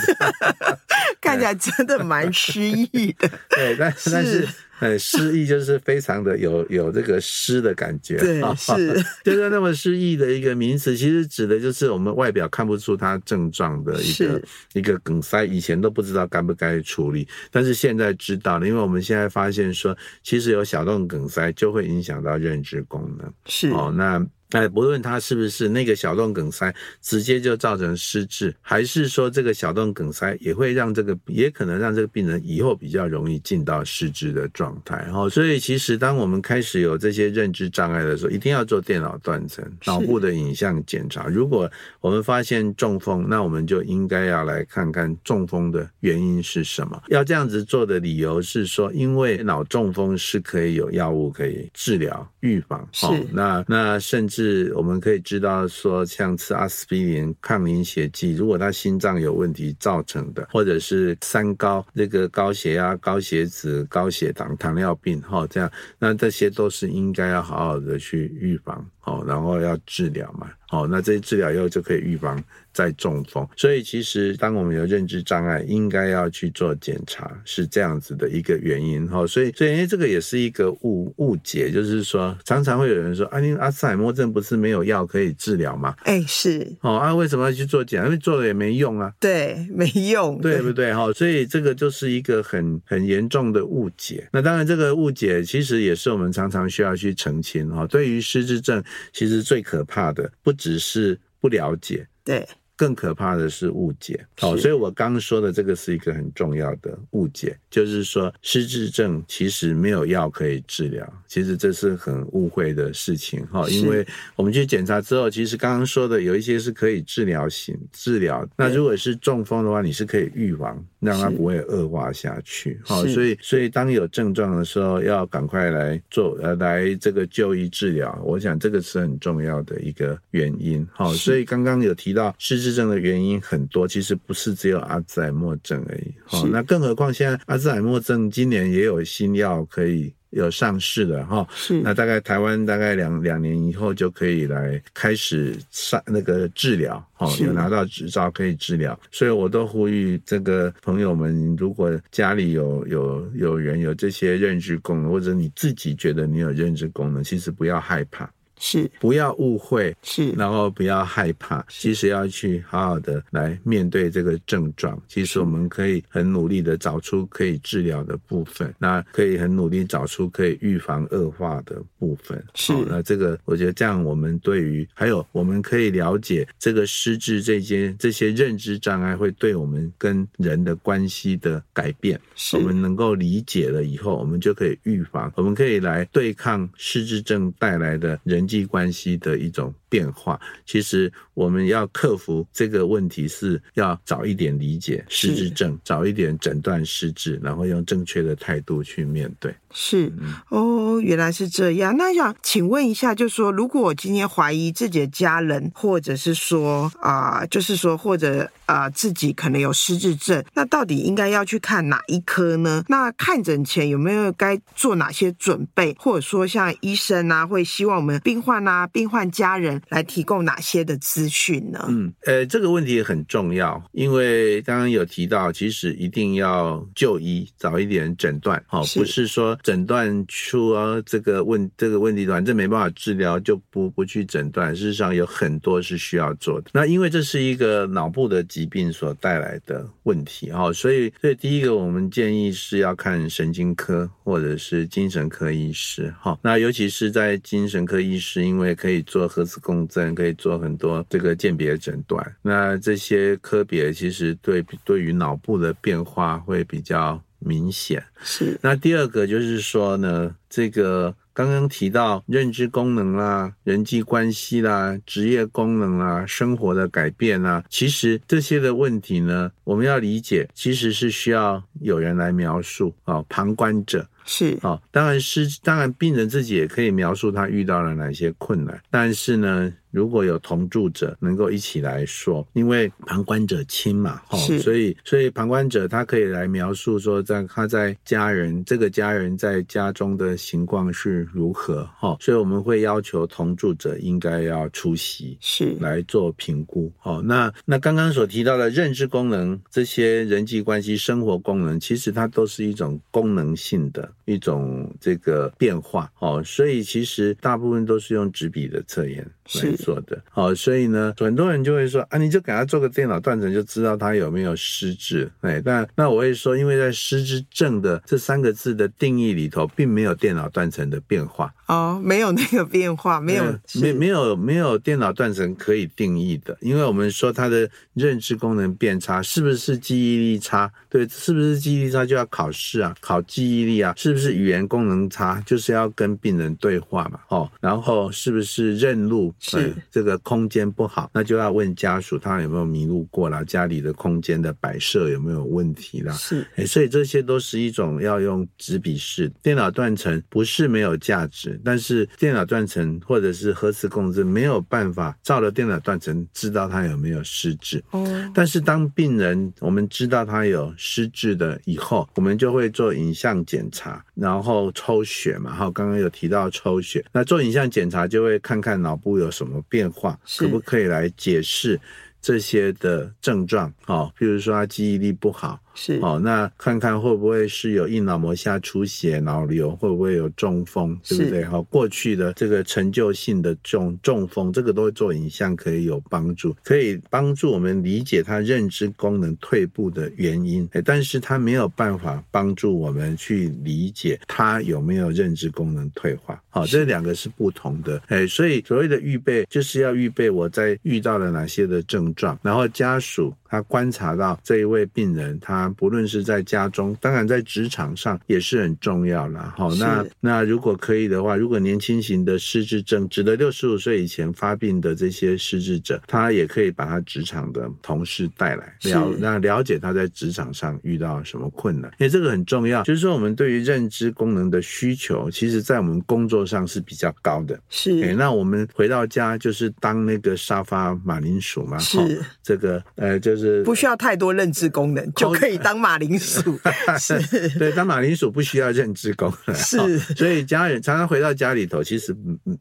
看起来真的蛮诗意的，对，但是。但是，呃，诗意就是非常的有 有这个诗的感觉，对，是，就是那么诗意的一个名词，其实指的就是我们外表看不出它症状的一个一个梗塞，以前都不知道该不该处理，但是现在知道了，因为我们现在发现说，其实有小动梗塞就会影响到认知功能，是。哦，那。哎，不论他是不是那个小动梗塞直接就造成失智，还是说这个小动梗塞也会让这个，也可能让这个病人以后比较容易进到失智的状态。哈，所以其实当我们开始有这些认知障碍的时候，一定要做电脑断层、脑部的影像检查。如果我们发现中风，那我们就应该要来看看中风的原因是什么。要这样子做的理由是说，因为脑中风是可以有药物可以治疗、预防。是，那那甚至。是，我们可以知道说，像吃阿司匹林抗凝血剂，如果他心脏有问题造成的，或者是三高，那个高血压、高血脂、高血糖、糖尿病，哈，这样，那这些都是应该要好好的去预防，哦，然后要治疗嘛，好，那这些治疗以后就可以预防。再中风，所以其实当我们有认知障碍，应该要去做检查，是这样子的一个原因哈。所以，所以因为这个也是一个误误解，就是说，常常会有人说，啊，你阿兹海默症不是没有药可以治疗吗？哎，是哦，啊，为什么要去做检查？因为做了也没用啊。对，没用，对不对？哈，所以这个就是一个很很严重的误解。那当然，这个误解其实也是我们常常需要去澄清哈。对于失智症，其实最可怕的不只是不了解，对。更可怕的是误解，好，所以我刚刚说的这个是一个很重要的误解，就是说失智症其实没有药可以治疗，其实这是很误会的事情哈，因为我们去检查之后，其实刚刚说的有一些是可以治疗型治疗，那如果是中风的话，你是可以预防，让它不会恶化下去，好，所以所以当有症状的时候，要赶快来做呃来这个就医治疗，我想这个是很重要的一个原因，好，所以刚刚有提到失智。失智症的原因很多，其实不是只有阿兹海默症而已。好，那更何况现在阿兹海默症今年也有新药可以有上市的哈。是，那大概台湾大概两两年以后就可以来开始上那个治疗，哦，有拿到执照可以治疗。所以我都呼吁这个朋友们，如果家里有有有人有这些认知功能，或者你自己觉得你有认知功能，其实不要害怕。是不要误会，是然后不要害怕，其实要去好好的来面对这个症状。其实我们可以很努力的找出可以治疗的部分，那可以很努力找出可以预防恶化的部分。是，那这个我觉得这样，我们对于还有我们可以了解这个失智这些这些认知障碍会对我们跟人的关系的改变，是我们能够理解了以后，我们就可以预防，我们可以来对抗失智症带来的人际关系的一种变化。其实我们要克服这个问题，是要早一点理解失智症，早一点诊断失智，然后用正确的态度去面对。是哦，原来是这样。那想请问一下，就是说，如果我今天怀疑自己的家人，或者是说啊、呃，就是说，或者啊、呃，自己可能有失智症，那到底应该要去看哪一科呢？那看诊前有没有该做哪些准备？或者说，像医生啊，会希望我们病患啊、病患家人来提供哪些的资讯呢？嗯，呃，这个问题也很重要，因为刚刚有提到，其实一定要就医，早一点诊断，哦，不是说。诊断出啊这个问这个问题，反正没办法治疗，就不不去诊断。事实上有很多是需要做的。那因为这是一个脑部的疾病所带来的问题哈，所以所以第一个我们建议是要看神经科或者是精神科医师哈。那尤其是在精神科医师，因为可以做核磁共振，可以做很多这个鉴别诊断。那这些科别其实对对于脑部的变化会比较。明显是。那第二个就是说呢，这个刚刚提到认知功能啦、人际关系啦、职业功能啦、生活的改变啦，其实这些的问题呢，我们要理解，其实是需要有人来描述啊，旁观者。是啊，当然是当然，病人自己也可以描述他遇到了哪些困难。但是呢，如果有同住者能够一起来说，因为旁观者清嘛，哈，所以所以旁观者他可以来描述说，在他在家人这个家人在家中的情况是如何，哈，所以我们会要求同住者应该要出席，是来做评估。哦，那那刚刚所提到的认知功能、这些人际关系、生活功能，其实它都是一种功能性的。一种这个变化哦，所以其实大部分都是用纸笔的测验来做的。好，所以呢，很多人就会说啊，你就给他做个电脑断层，就知道他有没有失智。哎，但那我会说，因为在失智症的这三个字的定义里头，并没有电脑断层的变化。哦，没有那个变化，没有，没没有没有电脑断层可以定义的，因为我们说他的认知功能变差，是不是记忆力差？对，是不是记忆力差就要考试啊？考记忆力啊？是不？是语言功能差，就是要跟病人对话嘛，哦，然后是不是认路？是、嗯、这个空间不好，那就要问家属他有没有迷路过啦，家里的空间的摆设有没有问题啦？是，哎，所以这些都是一种要用纸笔式电脑断层，不是没有价值，但是电脑断层或者是核磁共振没有办法照了电脑断层知道他有没有失智。哦，但是当病人我们知道他有失智的以后，我们就会做影像检查。然后抽血嘛，哈，刚刚有提到抽血，那做影像检查就会看看脑部有什么变化，可不可以来解释这些的症状？哦，比如说他记忆力不好。是哦，那看看会不会是有硬脑膜下出血、脑瘤，会不会有中风，对不对？哈，过去的这个陈旧性的中中风，这个都会做影像可以有帮助，可以帮助我们理解他认知功能退步的原因。哎，但是他没有办法帮助我们去理解他有没有认知功能退化。好，这两个是不同的。哎，所以所谓的预备，就是要预备我在遇到了哪些的症状，然后家属他观察到这一位病人他。不论是在家中，当然在职场上也是很重要了。好，那那如果可以的话，如果年轻型的失智症，指的六十五岁以前发病的这些失智者，他也可以把他职场的同事带来了，那了解他在职场上遇到什么困难，因为这个很重要。就是说，我们对于认知功能的需求，其实在我们工作上是比较高的。是，哎，那我们回到家就是当那个沙发马铃薯嘛。是，这个呃，就是不需要太多认知功能就可以。以当马铃薯。是，对，当马铃薯不需要认知功能。是，所以家人常常回到家里头，其实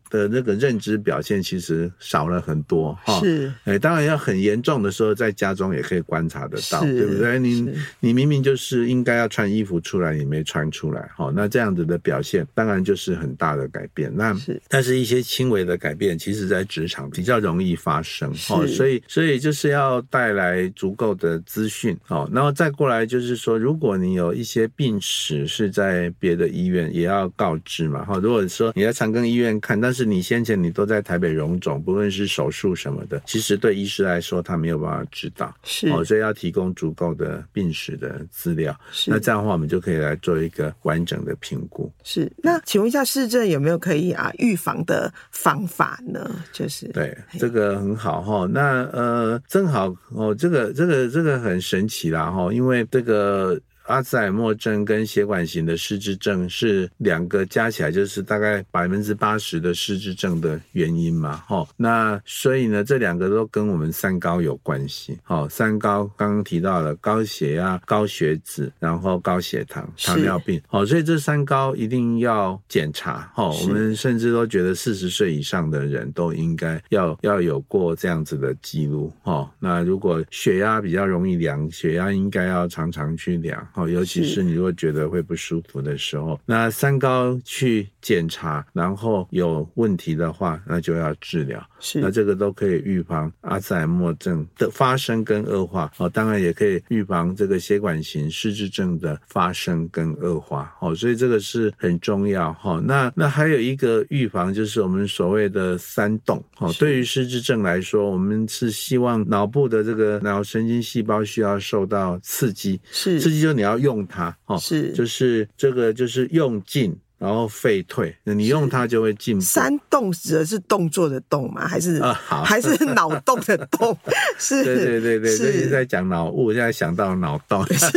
的那个认知表现其实少了很多。哈是，哎，当然要很严重的时候，在家中也可以观察得到，对不对？你你明明就是应该要穿衣服出来，你没穿出来，哈，那这样子的表现，当然就是很大的改变。那是，但是一些轻微的改变，其实在职场比较容易发生。哦，所以所以就是要带来足够的资讯。哦，然后再过来就是说，如果你有一些病史是在别的医院，也要告知嘛。哈，如果说你在长庚医院看，但是你先前你都在台北荣总，不论是手术什么的，其实对医师来说，他没有办法知道。是，哦，所以要提供足够的病史的资料。是，那这样的话，我们就可以来做一个完整的评估。是，那请问一下，市政有没有可以啊预防的方法呢？就是对这个很好哈。那呃，正好哦，这个这个这个很神奇啦哈，因为因为这个阿兹海默症跟血管型的失智症是两个加起来就是大概百分之八十的失智症的原因嘛，齁，那所以呢，这两个都跟我们三高有关系，齁，三高刚刚提到了高血压、高血脂，然后高血糖、糖尿病，齁，所以这三高一定要检查，齁，我们甚至都觉得四十岁以上的人都应该要要有过这样子的记录，齁，那如果血压比较容易量，血压应该要常常去量。哦，尤其是你如果觉得会不舒服的时候，那三高去检查，然后有问题的话，那就要治疗。是，那这个都可以预防阿兹海默症的发生跟恶化。哦，当然也可以预防这个血管型失智症的发生跟恶化。哦，所以这个是很重要。哈，那那还有一个预防就是我们所谓的三动。哦，对于失智症来说，我们是希望脑部的这个脑神经细胞需要受到刺激。是，刺激就你要用它。哦，是，就是这个就是用进。然后废退，那你用它就会进步。三动指的是动作的动吗？还是啊？好，还是脑洞的动？是，对对对对，是在讲脑雾，现在想到脑洞。是，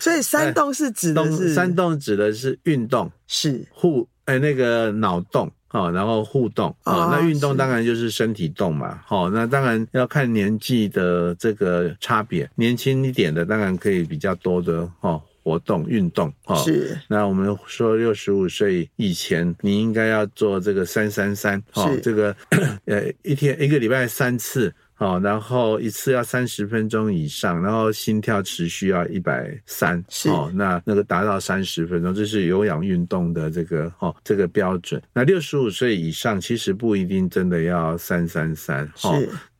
所以三动是指的是 三动指的是运动，是互哎那个脑动啊，然后互动啊。那运动当然就是身体动嘛。好，那当然要看年纪的这个差别，年轻一点的当然可以比较多的哦。活动运动哈，是。那我们说六十五岁以前，你应该要做这个三三三哈，这个 呃一天一个礼拜三次。好，然后一次要三十分钟以上，然后心跳持续要一百三，哦，那那个达到三十分钟，这是有氧运动的这个哦这个标准。那六十五岁以上其实不一定真的要三三三，是。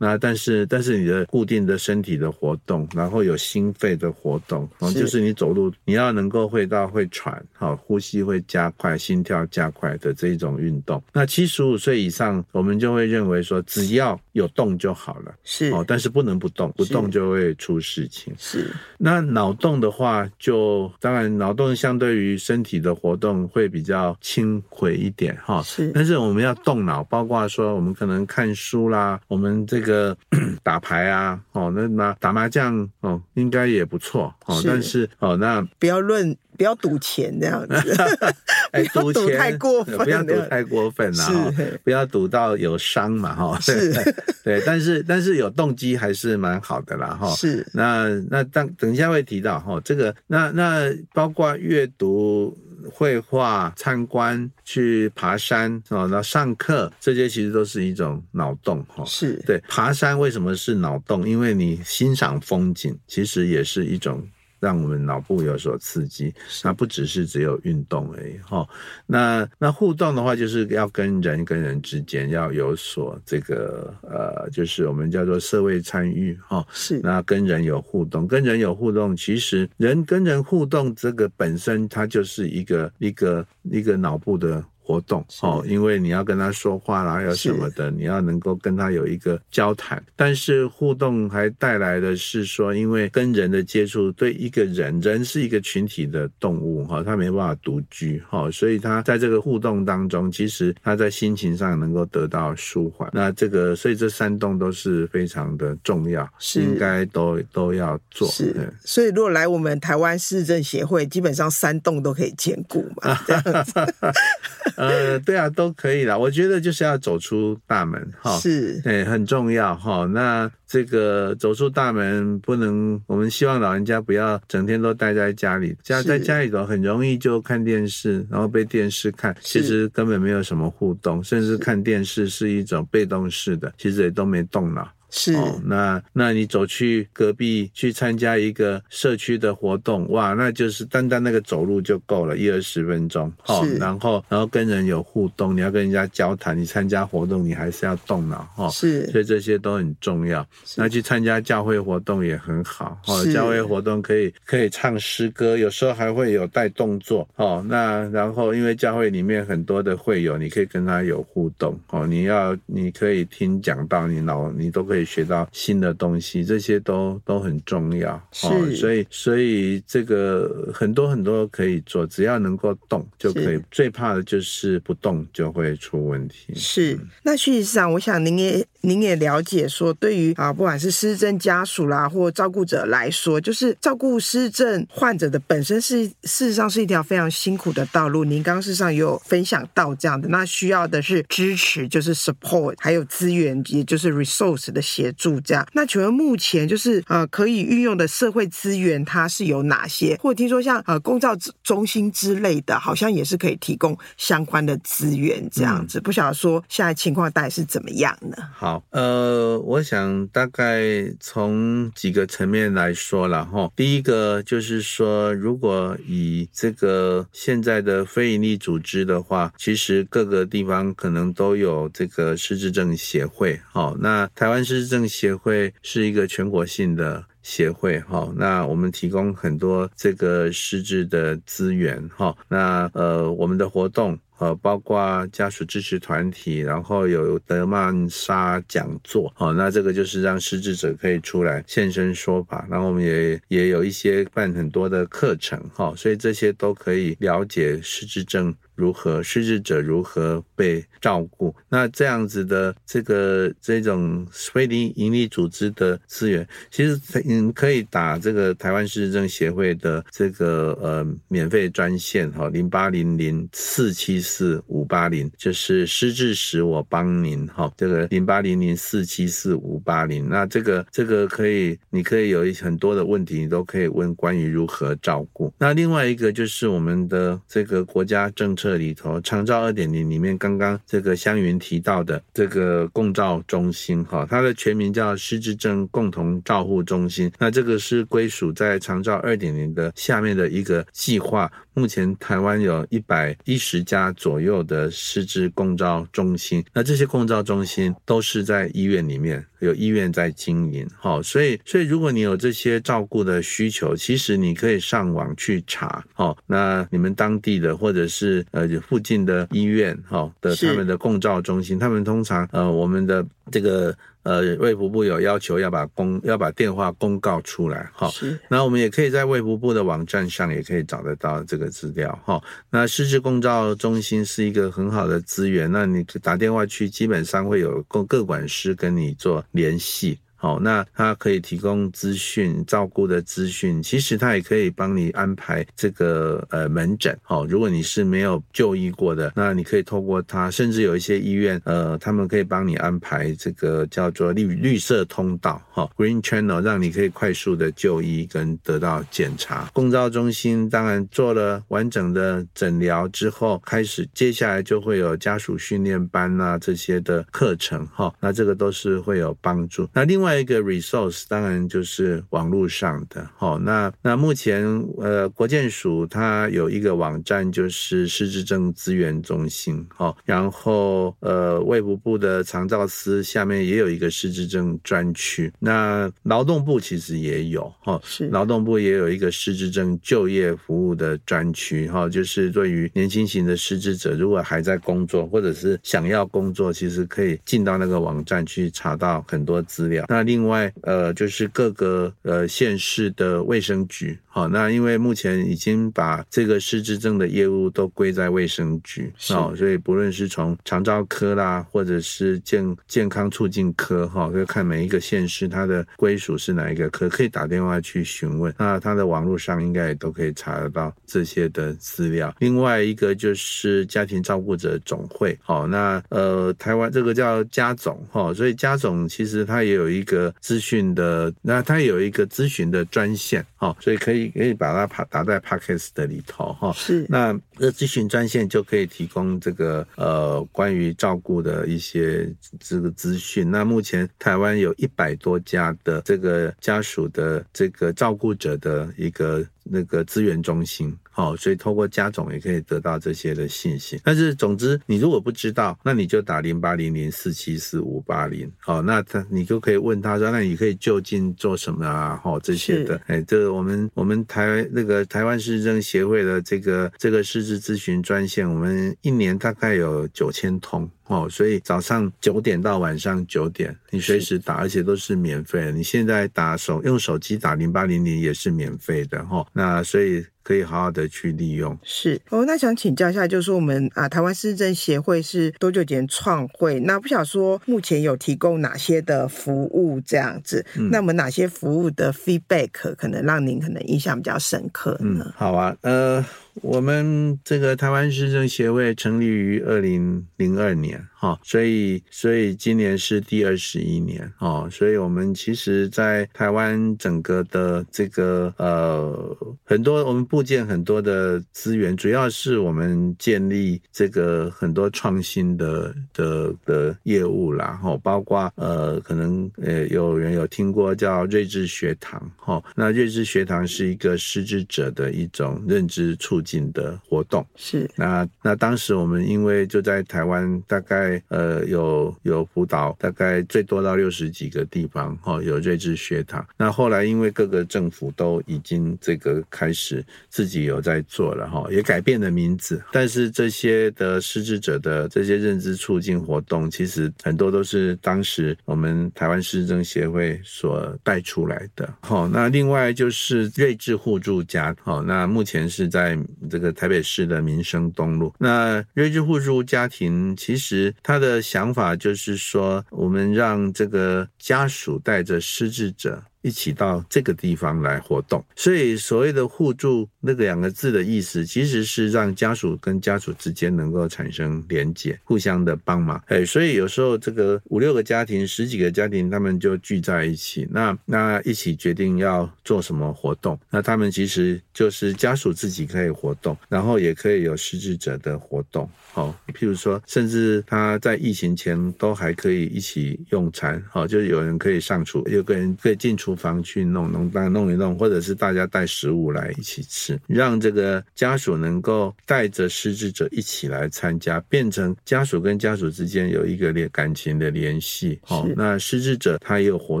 那但是但是你的固定的身体的活动，然后有心肺的活动，哦，就是你走路你要能够会到会喘，好，呼吸会加快，心跳加快的这种运动。那七十五岁以上，我们就会认为说只要有动就好了。是哦，但是不能不动，不动就会出事情。是，那脑动的话就，就当然脑动相对于身体的活动会比较轻回一点哈。是，但是我们要动脑，包括说我们可能看书啦，我们这个 打牌啊，哦，那那打麻将哦，应该也不错哦。但是哦，那不要论。不要赌钱这样子，哎，赌钱太过分，不要赌太过分了哈，不要赌到有伤嘛哈。是，对，但是但是有动机还是蛮好的啦哈。是，那那等等一下会提到哈，这个那那包括阅读、绘画、参观、去爬山哦，那上课这些其实都是一种脑洞哈。是对，爬山为什么是脑洞？因为你欣赏风景，其实也是一种。让我们脑部有所刺激，那不只是只有运动而已哈。那那互动的话，就是要跟人跟人之间要有所这个呃，就是我们叫做社会参与哈。是，那跟人有互动，跟人有互动，其实人跟人互动这个本身它就是一个一个一个脑部的。活动哦，因为你要跟他说话啦，要什么的，你要能够跟他有一个交谈。但是互动还带来的是说，因为跟人的接触，对一个人，人是一个群体的动物哈，他没办法独居哈，所以他在这个互动当中，其实他在心情上能够得到舒缓。那这个，所以这三动都是非常的重要，是应该都都要做。是，所以如果来我们台湾失智症协会，基本上三动都可以兼顾嘛。这样子 呃，对啊，都可以啦。我觉得就是要走出大门，哈，是，对，很重要，哈。那这个走出大门，不能，我们希望老人家不要整天都待在家里，家在家里头很容易就看电视，然后被电视看，其实根本没有什么互动，甚至看电视是一种被动式的，其实也都没动脑。是，哦、那那你走去隔壁去参加一个社区的活动，哇，那就是单单那个走路就够了，一二十分钟，哦，然后然后跟人有互动，你要跟人家交谈，你参加活动你还是要动脑，哦，是，所以这些都很重要。那去参加教会活动也很好，哦，教会活动可以可以唱诗歌，有时候还会有带动作，哦，那然后因为教会里面很多的会友，你可以跟他有互动，哦，你要你可以听讲到，你脑你都可以。可以学到新的东西，这些都都很重要。是，哦、所以所以这个很多很多可以做，只要能够动就可以。最怕的就是不动就会出问题。是，嗯、那徐理事长，我想您也您也了解说，对于啊，不管是失智症家属啦，或照顾者来说，就是照顾失智症患者的本身是事实上是一条非常辛苦的道路。您刚刚事实上也有分享到这样的，那需要的是支持，就是 support，还有资源，也就是 resource 的。协助这样，那请问目前就是呃可以运用的社会资源，它是有哪些？或者听说像呃公照中心之类的，好像也是可以提供相关的资源这样子。嗯、不晓得说现在情况大概是怎么样呢？好，好呃，我想大概从几个层面来说了哈。第一个就是说，如果以这个现在的非营利组织的话，其实各个地方可能都有这个失智症协会。好，那台湾。失智症协会是一个全国性的协会，哈，那我们提供很多这个失智的资源，哈，那呃，我们的活动呃，包括家属支持团体，然后有德曼莎讲座，好，那这个就是让失智者可以出来现身说法，然后我们也也有一些办很多的课程，哈，所以这些都可以了解失智症。如何失智者如何被照顾？那这样子的这个这种非营利组织的资源，其实你可以打这个台湾失智症协会的这个呃免费专线哈，零八零零四七四五八零，就是失智时我帮您哈，这个零八零零四七四五八零。那这个这个可以，你可以有一很多的问题，你都可以问关于如何照顾。那另外一个就是我们的这个国家政策。这里头长照二点零里面，刚刚这个香云提到的这个共照中心，哈，它的全名叫失智症共同照护中心。那这个是归属在长照二点零的下面的一个计划。目前台湾有一百一十家左右的失智共照中心，那这些共照中心都是在医院里面，有医院在经营，好，所以所以如果你有这些照顾的需求，其实你可以上网去查，好，那你们当地的或者是呃附近的医院，好的他们的共照中心，他们通常呃我们的这个。呃，卫福部有要求要把公要把电话公告出来，哈，那我们也可以在卫福部的网站上也可以找得到这个资料，哈。那失智公照中心是一个很好的资源，那你打电话去，基本上会有各各管师跟你做联系。好，那他可以提供资讯、照顾的资讯，其实他也可以帮你安排这个呃门诊。好，如果你是没有就医过的，那你可以透过他，甚至有一些医院，呃，他们可以帮你安排这个叫做绿绿色通道，哈，Green Channel，让你可以快速的就医跟得到检查。共照中心当然做了完整的诊疗之后，开始接下来就会有家属训练班啊这些的课程，哈，那这个都是会有帮助。那另外。另外一个 resource 当然就是网络上的，好，那那目前呃国建署它有一个网站，就是失智症资源中心，好，然后呃卫福部的长照司下面也有一个失智症专区，那劳动部其实也有，哈，是劳动部也有一个失智症就业服务的专区，哈，就是对于年轻型的失智者，如果还在工作或者是想要工作，其实可以进到那个网站去查到很多资料。那那另外，呃，就是各个呃县市的卫生局。好，那因为目前已经把这个失智症的业务都归在卫生局，哦，所以不论是从长照科啦，或者是健健康促进科，哈，要看每一个县市它的归属是哪一个科，可以打电话去询问。那它的网络上应该也都可以查得到这些的资料。另外一个就是家庭照顾者总会，好，那呃，台湾这个叫家总，哈，所以家总其实它也有一个资讯的，那它有一个咨询的专线，哈，所以可以可以把它打打在 Podcast 的里头，哈，是。那这咨询专线就可以提供这个呃关于照顾的一些这个资讯。那目前台湾有一百多家的这个家属的这个照顾者的一个。那个资源中心，好，所以透过家总也可以得到这些的信息。但是总之，你如果不知道，那你就打零八零零四七四五八零，好，那他你就可以问他说，那你可以就近做什么啊？好，这些的，哎，这个我们我们台那个台湾市政协会的这个这个失智咨询专线，我们一年大概有九千通。哦，所以早上九点到晚上九点，你随时打，而且都是免费的。你现在打手用手机打零八零零也是免费的哈。那所以可以好好的去利用。是哦，那想请教一下，就是说我们啊，台湾失智症协会是多久前创会？那不晓得说目前有提供哪些的服务这样子？嗯、那我们哪些服务的 feedback 可能让您可能印象比较深刻呢？嗯、好啊，呃。我们这个台湾市政协会成立于二零零二年，哈，所以所以今年是第二十一年，哦，所以我们其实，在台湾整个的这个呃很多我们部件很多的资源，主要是我们建立这个很多创新的的的业务啦，哈，包括呃可能呃有人有听过叫睿智学堂，哈，那睿智学堂是一个失智者的一种认知促进。的活动是那那当时我们因为就在台湾大概呃有有辅导大概最多到六十几个地方哈有瑞智学堂。那后来因为各个政府都已经这个开始自己有在做了哈也改变了名字。但是这些的失智者的这些认知促进活动其实很多都是当时我们台湾失智症协会所带出来的。好那另外就是睿智互助家好那目前是在。这个台北市的民生东路，那睿智互助家庭其实他的想法就是说，我们让这个家属带着失智者。一起到这个地方来活动，所以所谓的互助那个两个字的意思，其实是让家属跟家属之间能够产生连结，互相的帮忙。哎，所以有时候这个五六个家庭、十几个家庭，他们就聚在一起，那那一起决定要做什么活动，那他们其实就是家属自己可以活动，然后也可以有失智者的活动。好，譬如说，甚至他在疫情前都还可以一起用餐，好，就是有人可以上厨，有个人可以进厨。房去弄弄，当弄一弄，或者是大家带食物来一起吃，让这个家属能够带着失智者一起来参加，变成家属跟家属之间有一个联感情的联系。好，那失智者他也有活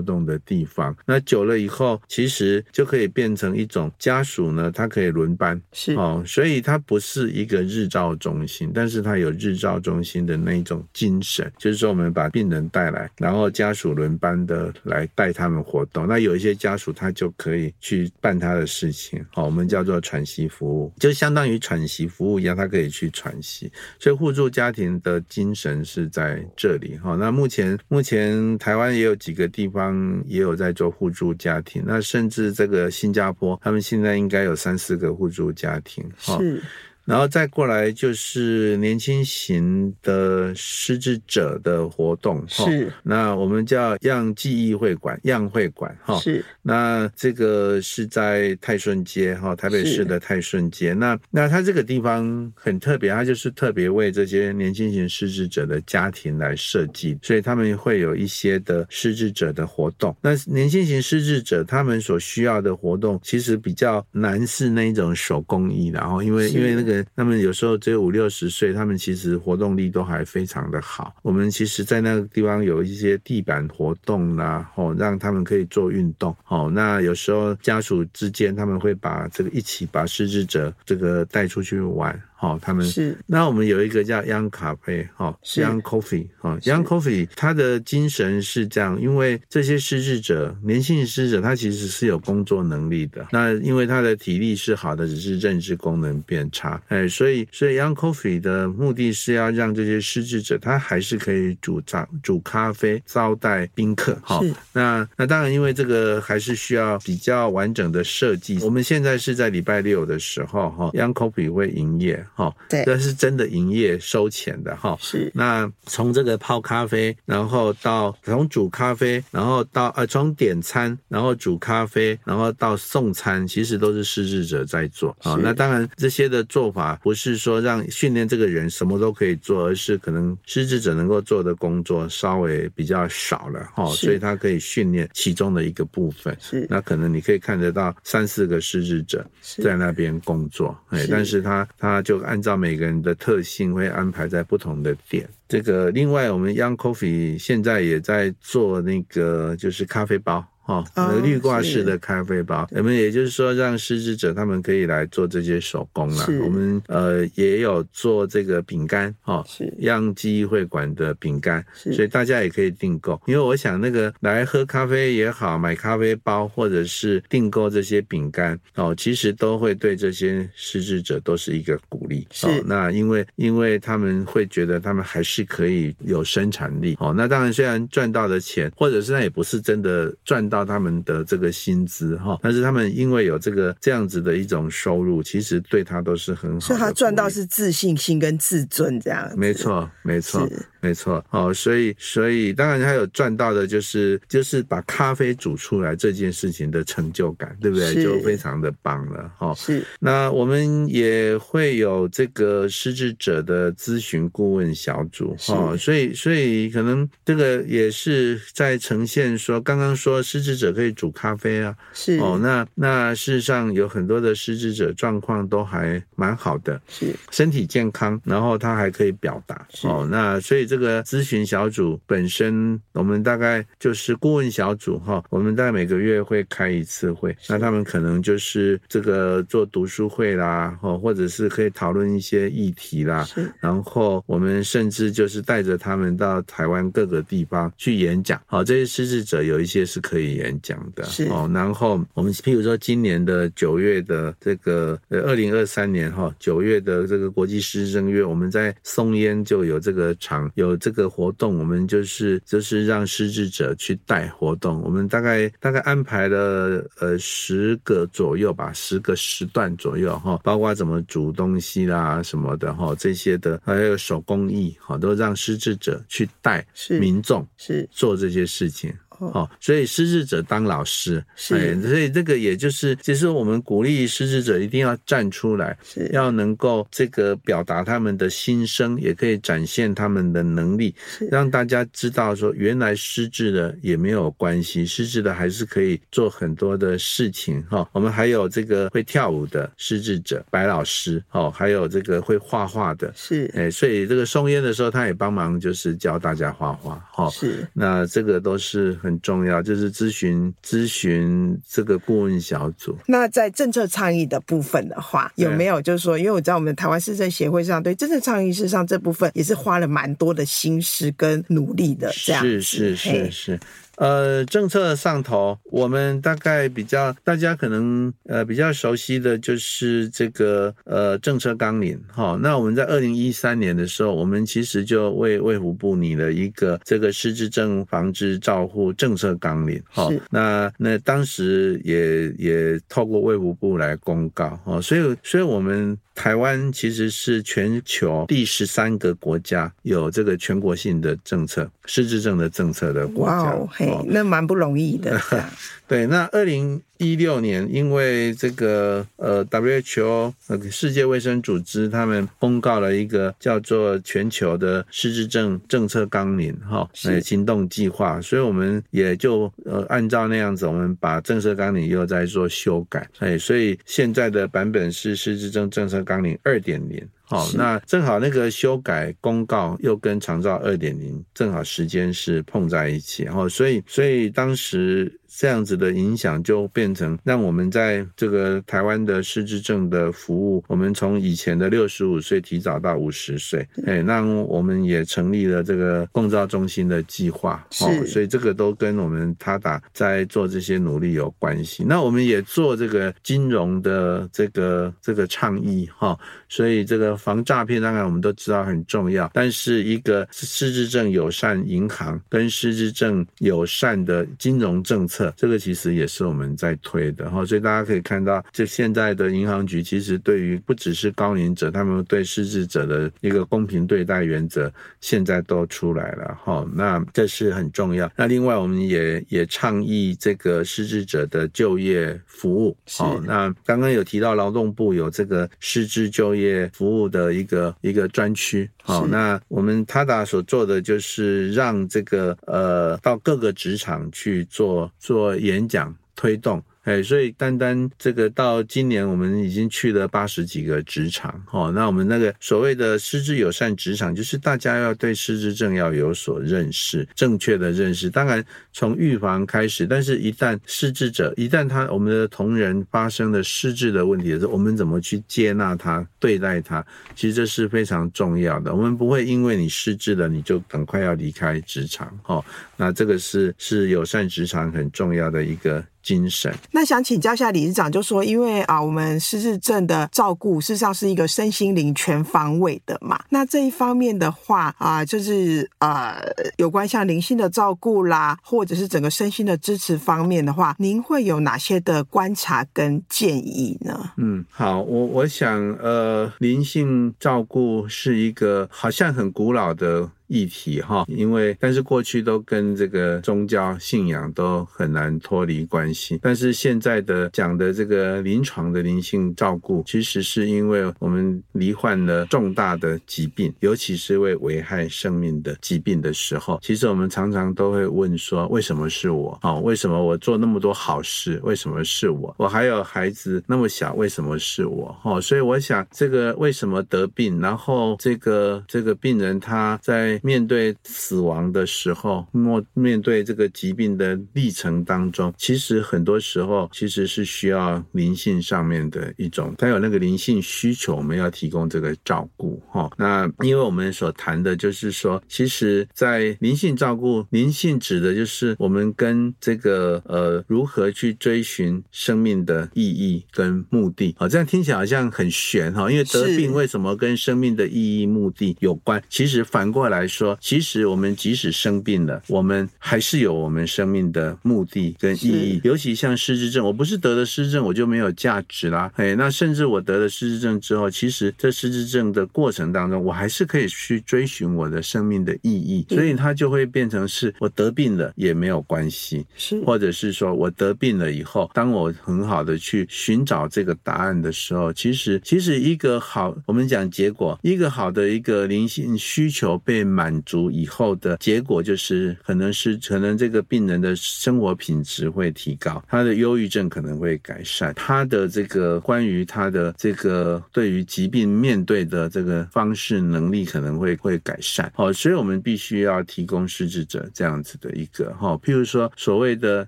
动的地方，那久了以后，其实就可以变成一种家属呢，他可以轮班，是哦，所以他不是一个日照中心，但是他有日照中心的那种精神，就是说我们把病人带来，然后家属轮班的来带他们活动，那。有一些家属，他就可以去办他的事情，好，我们叫做喘息服务，就相当于喘息服务一样，他可以去喘息。所以互助家庭的精神是在这里，哈。那目前目前台湾也有几个地方也有在做互助家庭，那甚至这个新加坡，他们现在应该有三四个互助家庭，是。然后再过来就是年轻型的失智者的活动，是。那我们叫样记忆会馆，样会馆，哈。是。那这个是在泰顺街，哈，台北市的泰顺街。那那它这个地方很特别，它就是特别为这些年轻型失智者的家庭来设计，所以他们会有一些的失智者的活动。那年轻型失智者他们所需要的活动，其实比较难是那一种手工艺，然后因为因为那个。且他们有时候只有五六十岁，他们其实活动力都还非常的好。我们其实，在那个地方有一些地板活动啦，哦，让他们可以做运动。哦，那有时候家属之间他们会把这个一起把失智者这个带出去玩。好，他们是。那我们有一个叫 Young Cafe，，哈，Young Coffee，哈，Young Coffee，它的精神是这样，因为这些失智者，年轻失智者，他其实是有工作能力的。那因为他的体力是好的，只是认知功能变差，哎，所以，所以 Young Coffee 的目的是要让这些失智者，他还是可以煮茶、煮咖啡、招待宾客。好，那那当然，因为这个还是需要比较完整的设计。我们现在是在礼拜六的时候，哈，Young Coffee 会营业。好，对，这是真的营业收钱的哈。是，那从这个泡咖啡，然后到从煮咖啡，然后到呃从点餐，然后煮咖啡，然后到送餐，其实都是失智者在做啊。那当然这些的做法不是说让训练这个人什么都可以做，而是可能失智者能够做的工作稍微比较少了哈，所以他可以训练其中的一个部分。是，那可能你可以看得到三四个失智者在那边工作，哎，但是他他就。按照每个人的特性，会安排在不同的点。这个另外，我们 Young Coffee 现在也在做那个，就是咖啡包。哦，那个滤挂式的咖啡包，我们也就是说，让失智者他们可以来做这些手工了。我们呃也有做这个饼干，哦，是让记忆会馆的饼干，所以大家也可以订购。因为我想那个来喝咖啡也好，买咖啡包或者是订购这些饼干，哦，其实都会对这些失智者都是一个鼓励。哦，那因为因为他们会觉得他们还是可以有生产力。哦，那当然虽然赚到的钱，或者是那也不是真的赚到。他们的这个薪资哈，但是他们因为有这个这样子的一种收入，其实对他都是很好的。所以他赚到是自信心跟自尊这样。没错，没错。没错，哦，所以所以当然他有赚到的，就是就是把咖啡煮出来这件事情的成就感，对不对？就非常的棒了，哈。是。那我们也会有这个失智者的咨询顾问小组，哈。所以所以可能这个也是在呈现说，刚刚说失智者可以煮咖啡啊，是。哦，那那事实上有很多的失智者状况都还蛮好的，是。身体健康，然后他还可以表达，哦，那所以。这个咨询小组本身，我们大概就是顾问小组哈，我们大概每个月会开一次会，那他们可能就是这个做读书会啦，或或者是可以讨论一些议题啦，然后我们甚至就是带着他们到台湾各个地方去演讲，好，这些失智者有一些是可以演讲的，哦，然后我们譬如说今年的九月的这个呃二零二三年哈九月的这个国际失智症月，我们在松烟就有这个场。有这个活动，我们就是就是让失智者去带活动。我们大概大概安排了呃十个左右吧，十个时段左右哈，包括怎么煮东西啦什么的哈，这些的还有手工艺哈，都让失智者去带民众是做这些事情。哦，所以失智者当老师，是，所以这个也就是，其实我们鼓励失智者一定要站出来，是，要能够这个表达他们的心声，也可以展现他们的能力，让大家知道说，原来失智的也没有关系，失智的还是可以做很多的事情。哈，我们还有这个会跳舞的失智者白老师，哦，还有这个会画画的，是，哎，所以这个送烟的时候，他也帮忙就是教大家画画，哈，是，那这个都是。很重要，就是咨询咨询这个顾问小组。那在政策倡议的部分的话，有没有就是说，因为我知道我们台湾市政协会上对政策倡议事实上这部分也是花了蛮多的心思跟努力的，这样是是是是。呃，政策上头，我们大概比较大家可能呃比较熟悉的就是这个呃政策纲领哈。那我们在二零一三年的时候，我们其实就为卫福部拟了一个这个失智症防治照护政策纲领哈。那那当时也也透过卫福部来公告哈，所以所以我们。台湾其实是全球第十三个国家有这个全国性的政策，失智症的政策的国家。哇，那蛮不容易的。对，那二零一六年，因为这个呃 WHO 呃世界卫生组织他们公告了一个叫做全球的失智症政策纲领哈，呃行动计划，所以我们也就呃按照那样子，我们把政策纲领又在做修改，哎，所以现在的版本是失智症政策纲领二点零。好，那正好那个修改公告又跟长照二点零正好时间是碰在一起，然后所以所以当时。这样子的影响就变成让我们在这个台湾的失智症的服务，我们从以前的六十五岁提早到五十岁，哎，那我们也成立了这个共照中心的计划，哦，所以这个都跟我们他打在做这些努力有关系。那我们也做这个金融的这个这个倡议，哈，所以这个防诈骗当然我们都知道很重要，但是一个失智症友善银行跟失智症友善的金融政策。这个其实也是我们在推的哈，所以大家可以看到，就现在的银行局其实对于不只是高龄者，他们对失智者的一个公平对待原则，现在都出来了哈。那这是很重要。那另外，我们也也倡议这个失智者的就业服务。好，那刚刚有提到劳动部有这个失智就业服务的一个一个专区。好，那我们 TADA 所做的就是让这个呃到各个职场去做做做演讲推动。哎，所以单单这个到今年，我们已经去了八十几个职场，哦，那我们那个所谓的失智友善职场，就是大家要对失智症要有所认识，正确的认识。当然从预防开始，但是一旦失智者，一旦他我们的同仁发生了失智的问题的时候，我们怎么去接纳他、对待他，其实这是非常重要的。我们不会因为你失智了，你就赶快要离开职场，哦，那这个是是友善职场很重要的一个。精神。那想请教一下理事长，就说因为啊，我们失智症的照顾事实上是一个身心灵全方位的嘛。那这一方面的话啊，就是呃，有关像灵性的照顾啦，或者是整个身心的支持方面的话，您会有哪些的观察跟建议呢？嗯，好，我我想呃，灵性照顾是一个好像很古老的。议题哈，因为但是过去都跟这个宗教信仰都很难脱离关系，但是现在的讲的这个临床的灵性照顾，其实是因为我们罹患了重大的疾病，尤其是为危害生命的疾病的时候，其实我们常常都会问说：为什么是我？哦，为什么我做那么多好事？为什么是我？我还有孩子那么小，为什么是我？哦，所以我想这个为什么得病，然后这个这个病人他在。面对死亡的时候，面面对这个疾病的历程当中，其实很多时候其实是需要灵性上面的一种，他有那个灵性需求，我们要提供这个照顾哈。那因为我们所谈的就是说，其实，在灵性照顾，灵性指的就是我们跟这个呃如何去追寻生命的意义跟目的。好，这样听起来好像很玄哈，因为得病为什么跟生命的意义目的有关？其实反过来说。其实我们即使生病了，我们还是有我们生命的目的跟意义。尤其像失智症，我不是得了失智症我就没有价值啦。哎，那甚至我得了失智症之后，其实这失智症的过程当中，我还是可以去追寻我的生命的意义。所以它就会变成是我得病了也没有关系，是或者是说我得病了以后，当我很好的去寻找这个答案的时候，其实其实一个好，我们讲结果，一个好的一个灵性需求被满。足以后的结果就是，可能是可能这个病人的生活品质会提高，他的忧郁症可能会改善，他的这个关于他的这个对于疾病面对的这个方式能力可能会会改善。好，所以我们必须要提供失智者这样子的一个哈，譬如说所谓的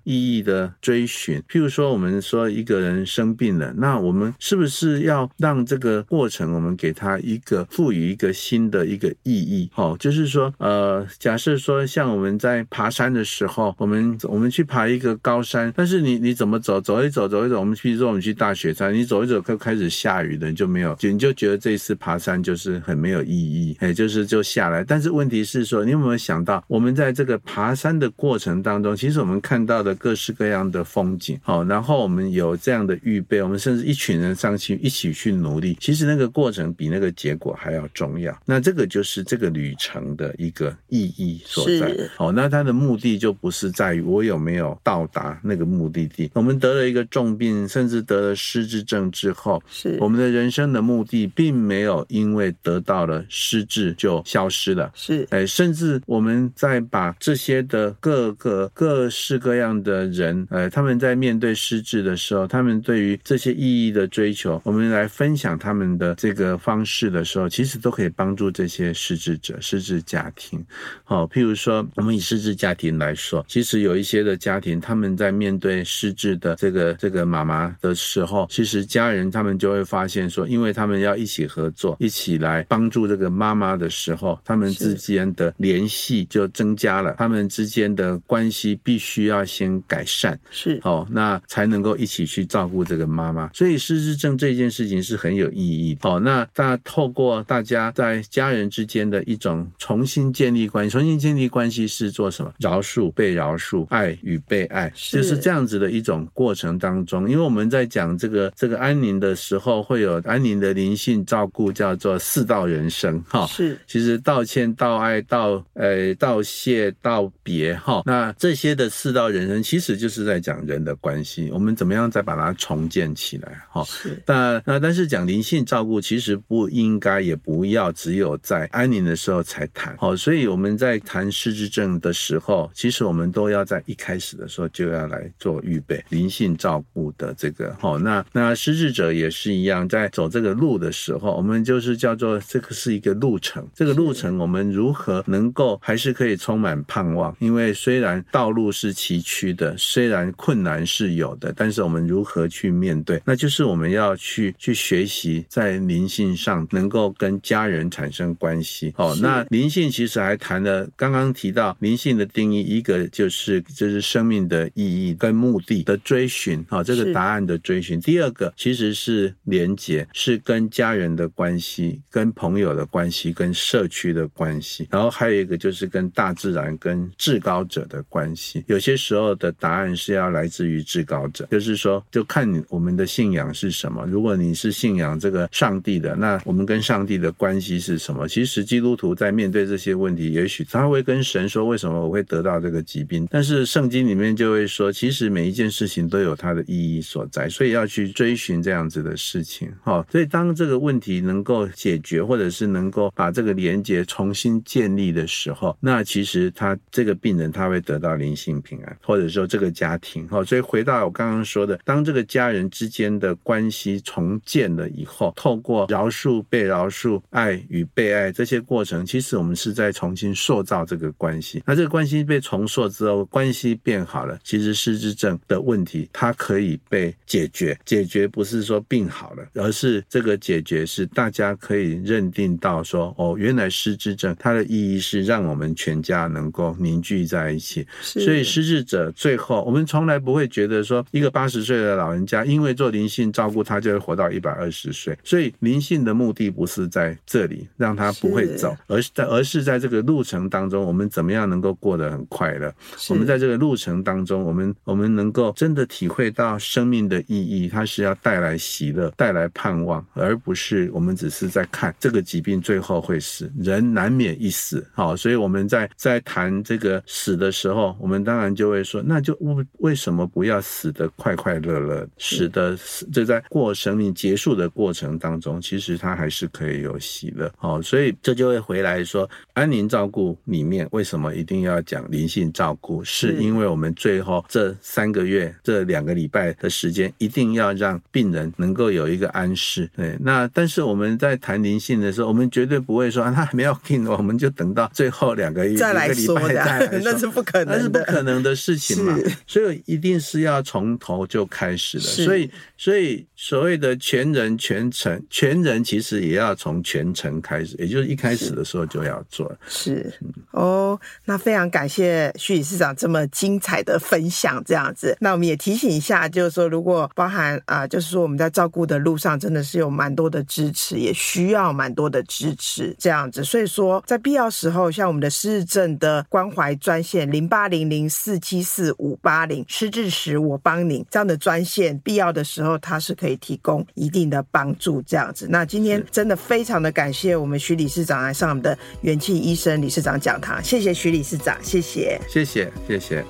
意义的追寻，譬如说我们说一个人生病了，那我们是不是要让这个过程我们给他一个赋予一个新的一个意义？好，就是是。说呃，假设说像我们在爬山的时候，我们我们去爬一个高山，但是你你怎么走，走一走，走一走，我们比如说我们去大雪山，你走一走，就开始下雨了，你就没有，你就觉得这一次爬山就是很没有意义，哎，就是就下来。但是问题是说，你有没有想到，我们在这个爬山的过程当中，其实我们看到的各式各样的风景，好，然后我们有这样的预备，我们甚至一群人上去一起去努力，其实那个过程比那个结果还要重要。那这个就是这个旅程。程的一个意义所在。哦，那它的目的就不是在于我有没有到达那个目的地。我们得了一个重病，甚至得了失智症之后，是我们的人生的目的，并没有因为得到了失智就消失了。是，哎，甚至我们在把这些的各个各式各样的人，呃，他们在面对失智的时候，他们对于这些意义的追求，我们来分享他们的这个方式的时候，其实都可以帮助这些失智者、失智家庭。好，譬如说，我们以失智家庭来说，其实有一些的家庭，他们在面对失智的这个这个妈妈的时候，其实家人他们就会发现说，因为他们要一起合作，一起来帮助这个妈妈的时候，他们之间的联系就增加了，他们之间的关系必须要先改善，是哦，那才能够一起去照顾这个妈妈。所以失智症这件事情是很有意义。哦，那大家透过大家在家人之间的一种重新建立关系，重新建立关系是做什么？饶恕、被饶恕、爱与被爱，就是这样子的一种过程当中。因为我们在讲这个这个安宁的时候，会有安宁的灵性照顾，叫做四道人生。哈，是，其实道歉、道爱、道呃道谢、道别。哈，那这些的四道人生，其实就是在讲人的关系，我们怎么样再把它重建起来？哈，是。那那但是讲灵性照顾，其实不应该也不要只有在安宁的时候才谈。好，所以我们在谈失智症的时候，其实我们都要在一开始的时候就要来做预备，灵性照顾的这个。好，那那失智者也是一样，在走这个路的时候，我们就是叫做这个是一个路程。这个路程我们如何能够还是可以充满盼望？因为虽然道路是崎岖的，虽然困难是有的，但是我们如何去面对？那就是我们要去去学习在灵性上能够跟家人产生关系。哦，那灵性其实还谈了刚刚提到灵性的定义，一个就是就是生命的意义跟目的的追寻，好，这个答案的追寻。第二个其实是连结，是跟家人的关系、跟朋友的关系、跟社区的关系。然后还有一个就是跟大自然、跟至高者的关系。有些时候的答案是要来自于至高者，就是说，就看你我们的信仰是什么。如果你是信仰这个上帝的，那我们跟上帝的关系是什么？其实基督徒在面对这些问题，也许他会跟神说：“为什么我会得到这个疾病？”但是圣经里面就会说，其实每一件事情都有它的意义所在，所以要去追寻这样子的事情。好，所以当这个问题能够解决，或者是能够把这个连接重新建立的时候，那其实他这个病人他会得到灵性平安，或者说这个家庭。好，所以回到我刚刚说的，当这个家人之间的关系重建了以后，透过饶恕、被饶恕、爱与被爱这些过程，其实我们是在重新塑造这个关系。那这个关系被重塑之后，关系变好了，其实失智症的问题它可以被解决。解决不是说病好了，而是这个解决是大家可以认定到说，哦，原来失智症它的意义是让我们全家能够凝聚在一起。所以失智者最后，我们从来不会觉得说一个八十岁的老人家因为做灵性照顾，他就会活到一百二十岁。所以灵性的目的不是在这里让他不会走，而是在而是在这个路程当中，我们怎么样能够过得很快乐？我们在这个路程当中，我们我们能够真的体会到生命的意义，它是要带来喜乐、带来盼望，而不是我们只是在看这个疾病最后会死，人难免一死。好，所以我们在在谈这个死的时候，我们当然就会说，那就为为什么不要死得快快乐乐，死的死就在过生命结束的过程当中，其实它还是可以有喜乐。好，所以这就会回来说，安宁照顾里面为什么一定要讲灵性照顾？是因为我们最后这三个月、这两个礼拜的时间，一定要让病人能够有一个安适。对，那但是我们在谈灵性的时候，我们绝对不会说 啊他还没有病，我们就等到最后两个月再来说的，那是不可能，那是不可能的事情嘛。所以一定是要从头就开始的。所以，所以所谓的全人全程，全人其实也要从全程开始，也就是一开始的时候就要做。是哦，那非常感谢徐理事长这么精彩的分享，这样子。那我们也提醒一下，就是说，如果包含啊、呃，就是说我们在照顾的路上，真的是有蛮多的支持，也需要蛮多的支持，这样子。所以说，在必要时候，像我们的失智症的关怀专线零八零零四七四五八零，失智时我帮您这样的专线，必要的时候它是可以提供一定的帮助，这样子。那今天真的非常的感谢我们徐理事长来上我们的元气医生理事长讲堂。谢谢徐理事长，谢谢，谢谢，谢谢。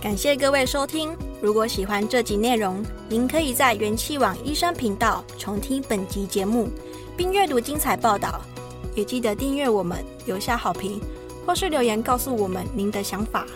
感谢各位收听。如果喜欢这集内容，您可以在元气网医生频道重听本集节目，并阅读精彩报道。也记得订阅我们，留下好评，或是留言告诉我们您的想法。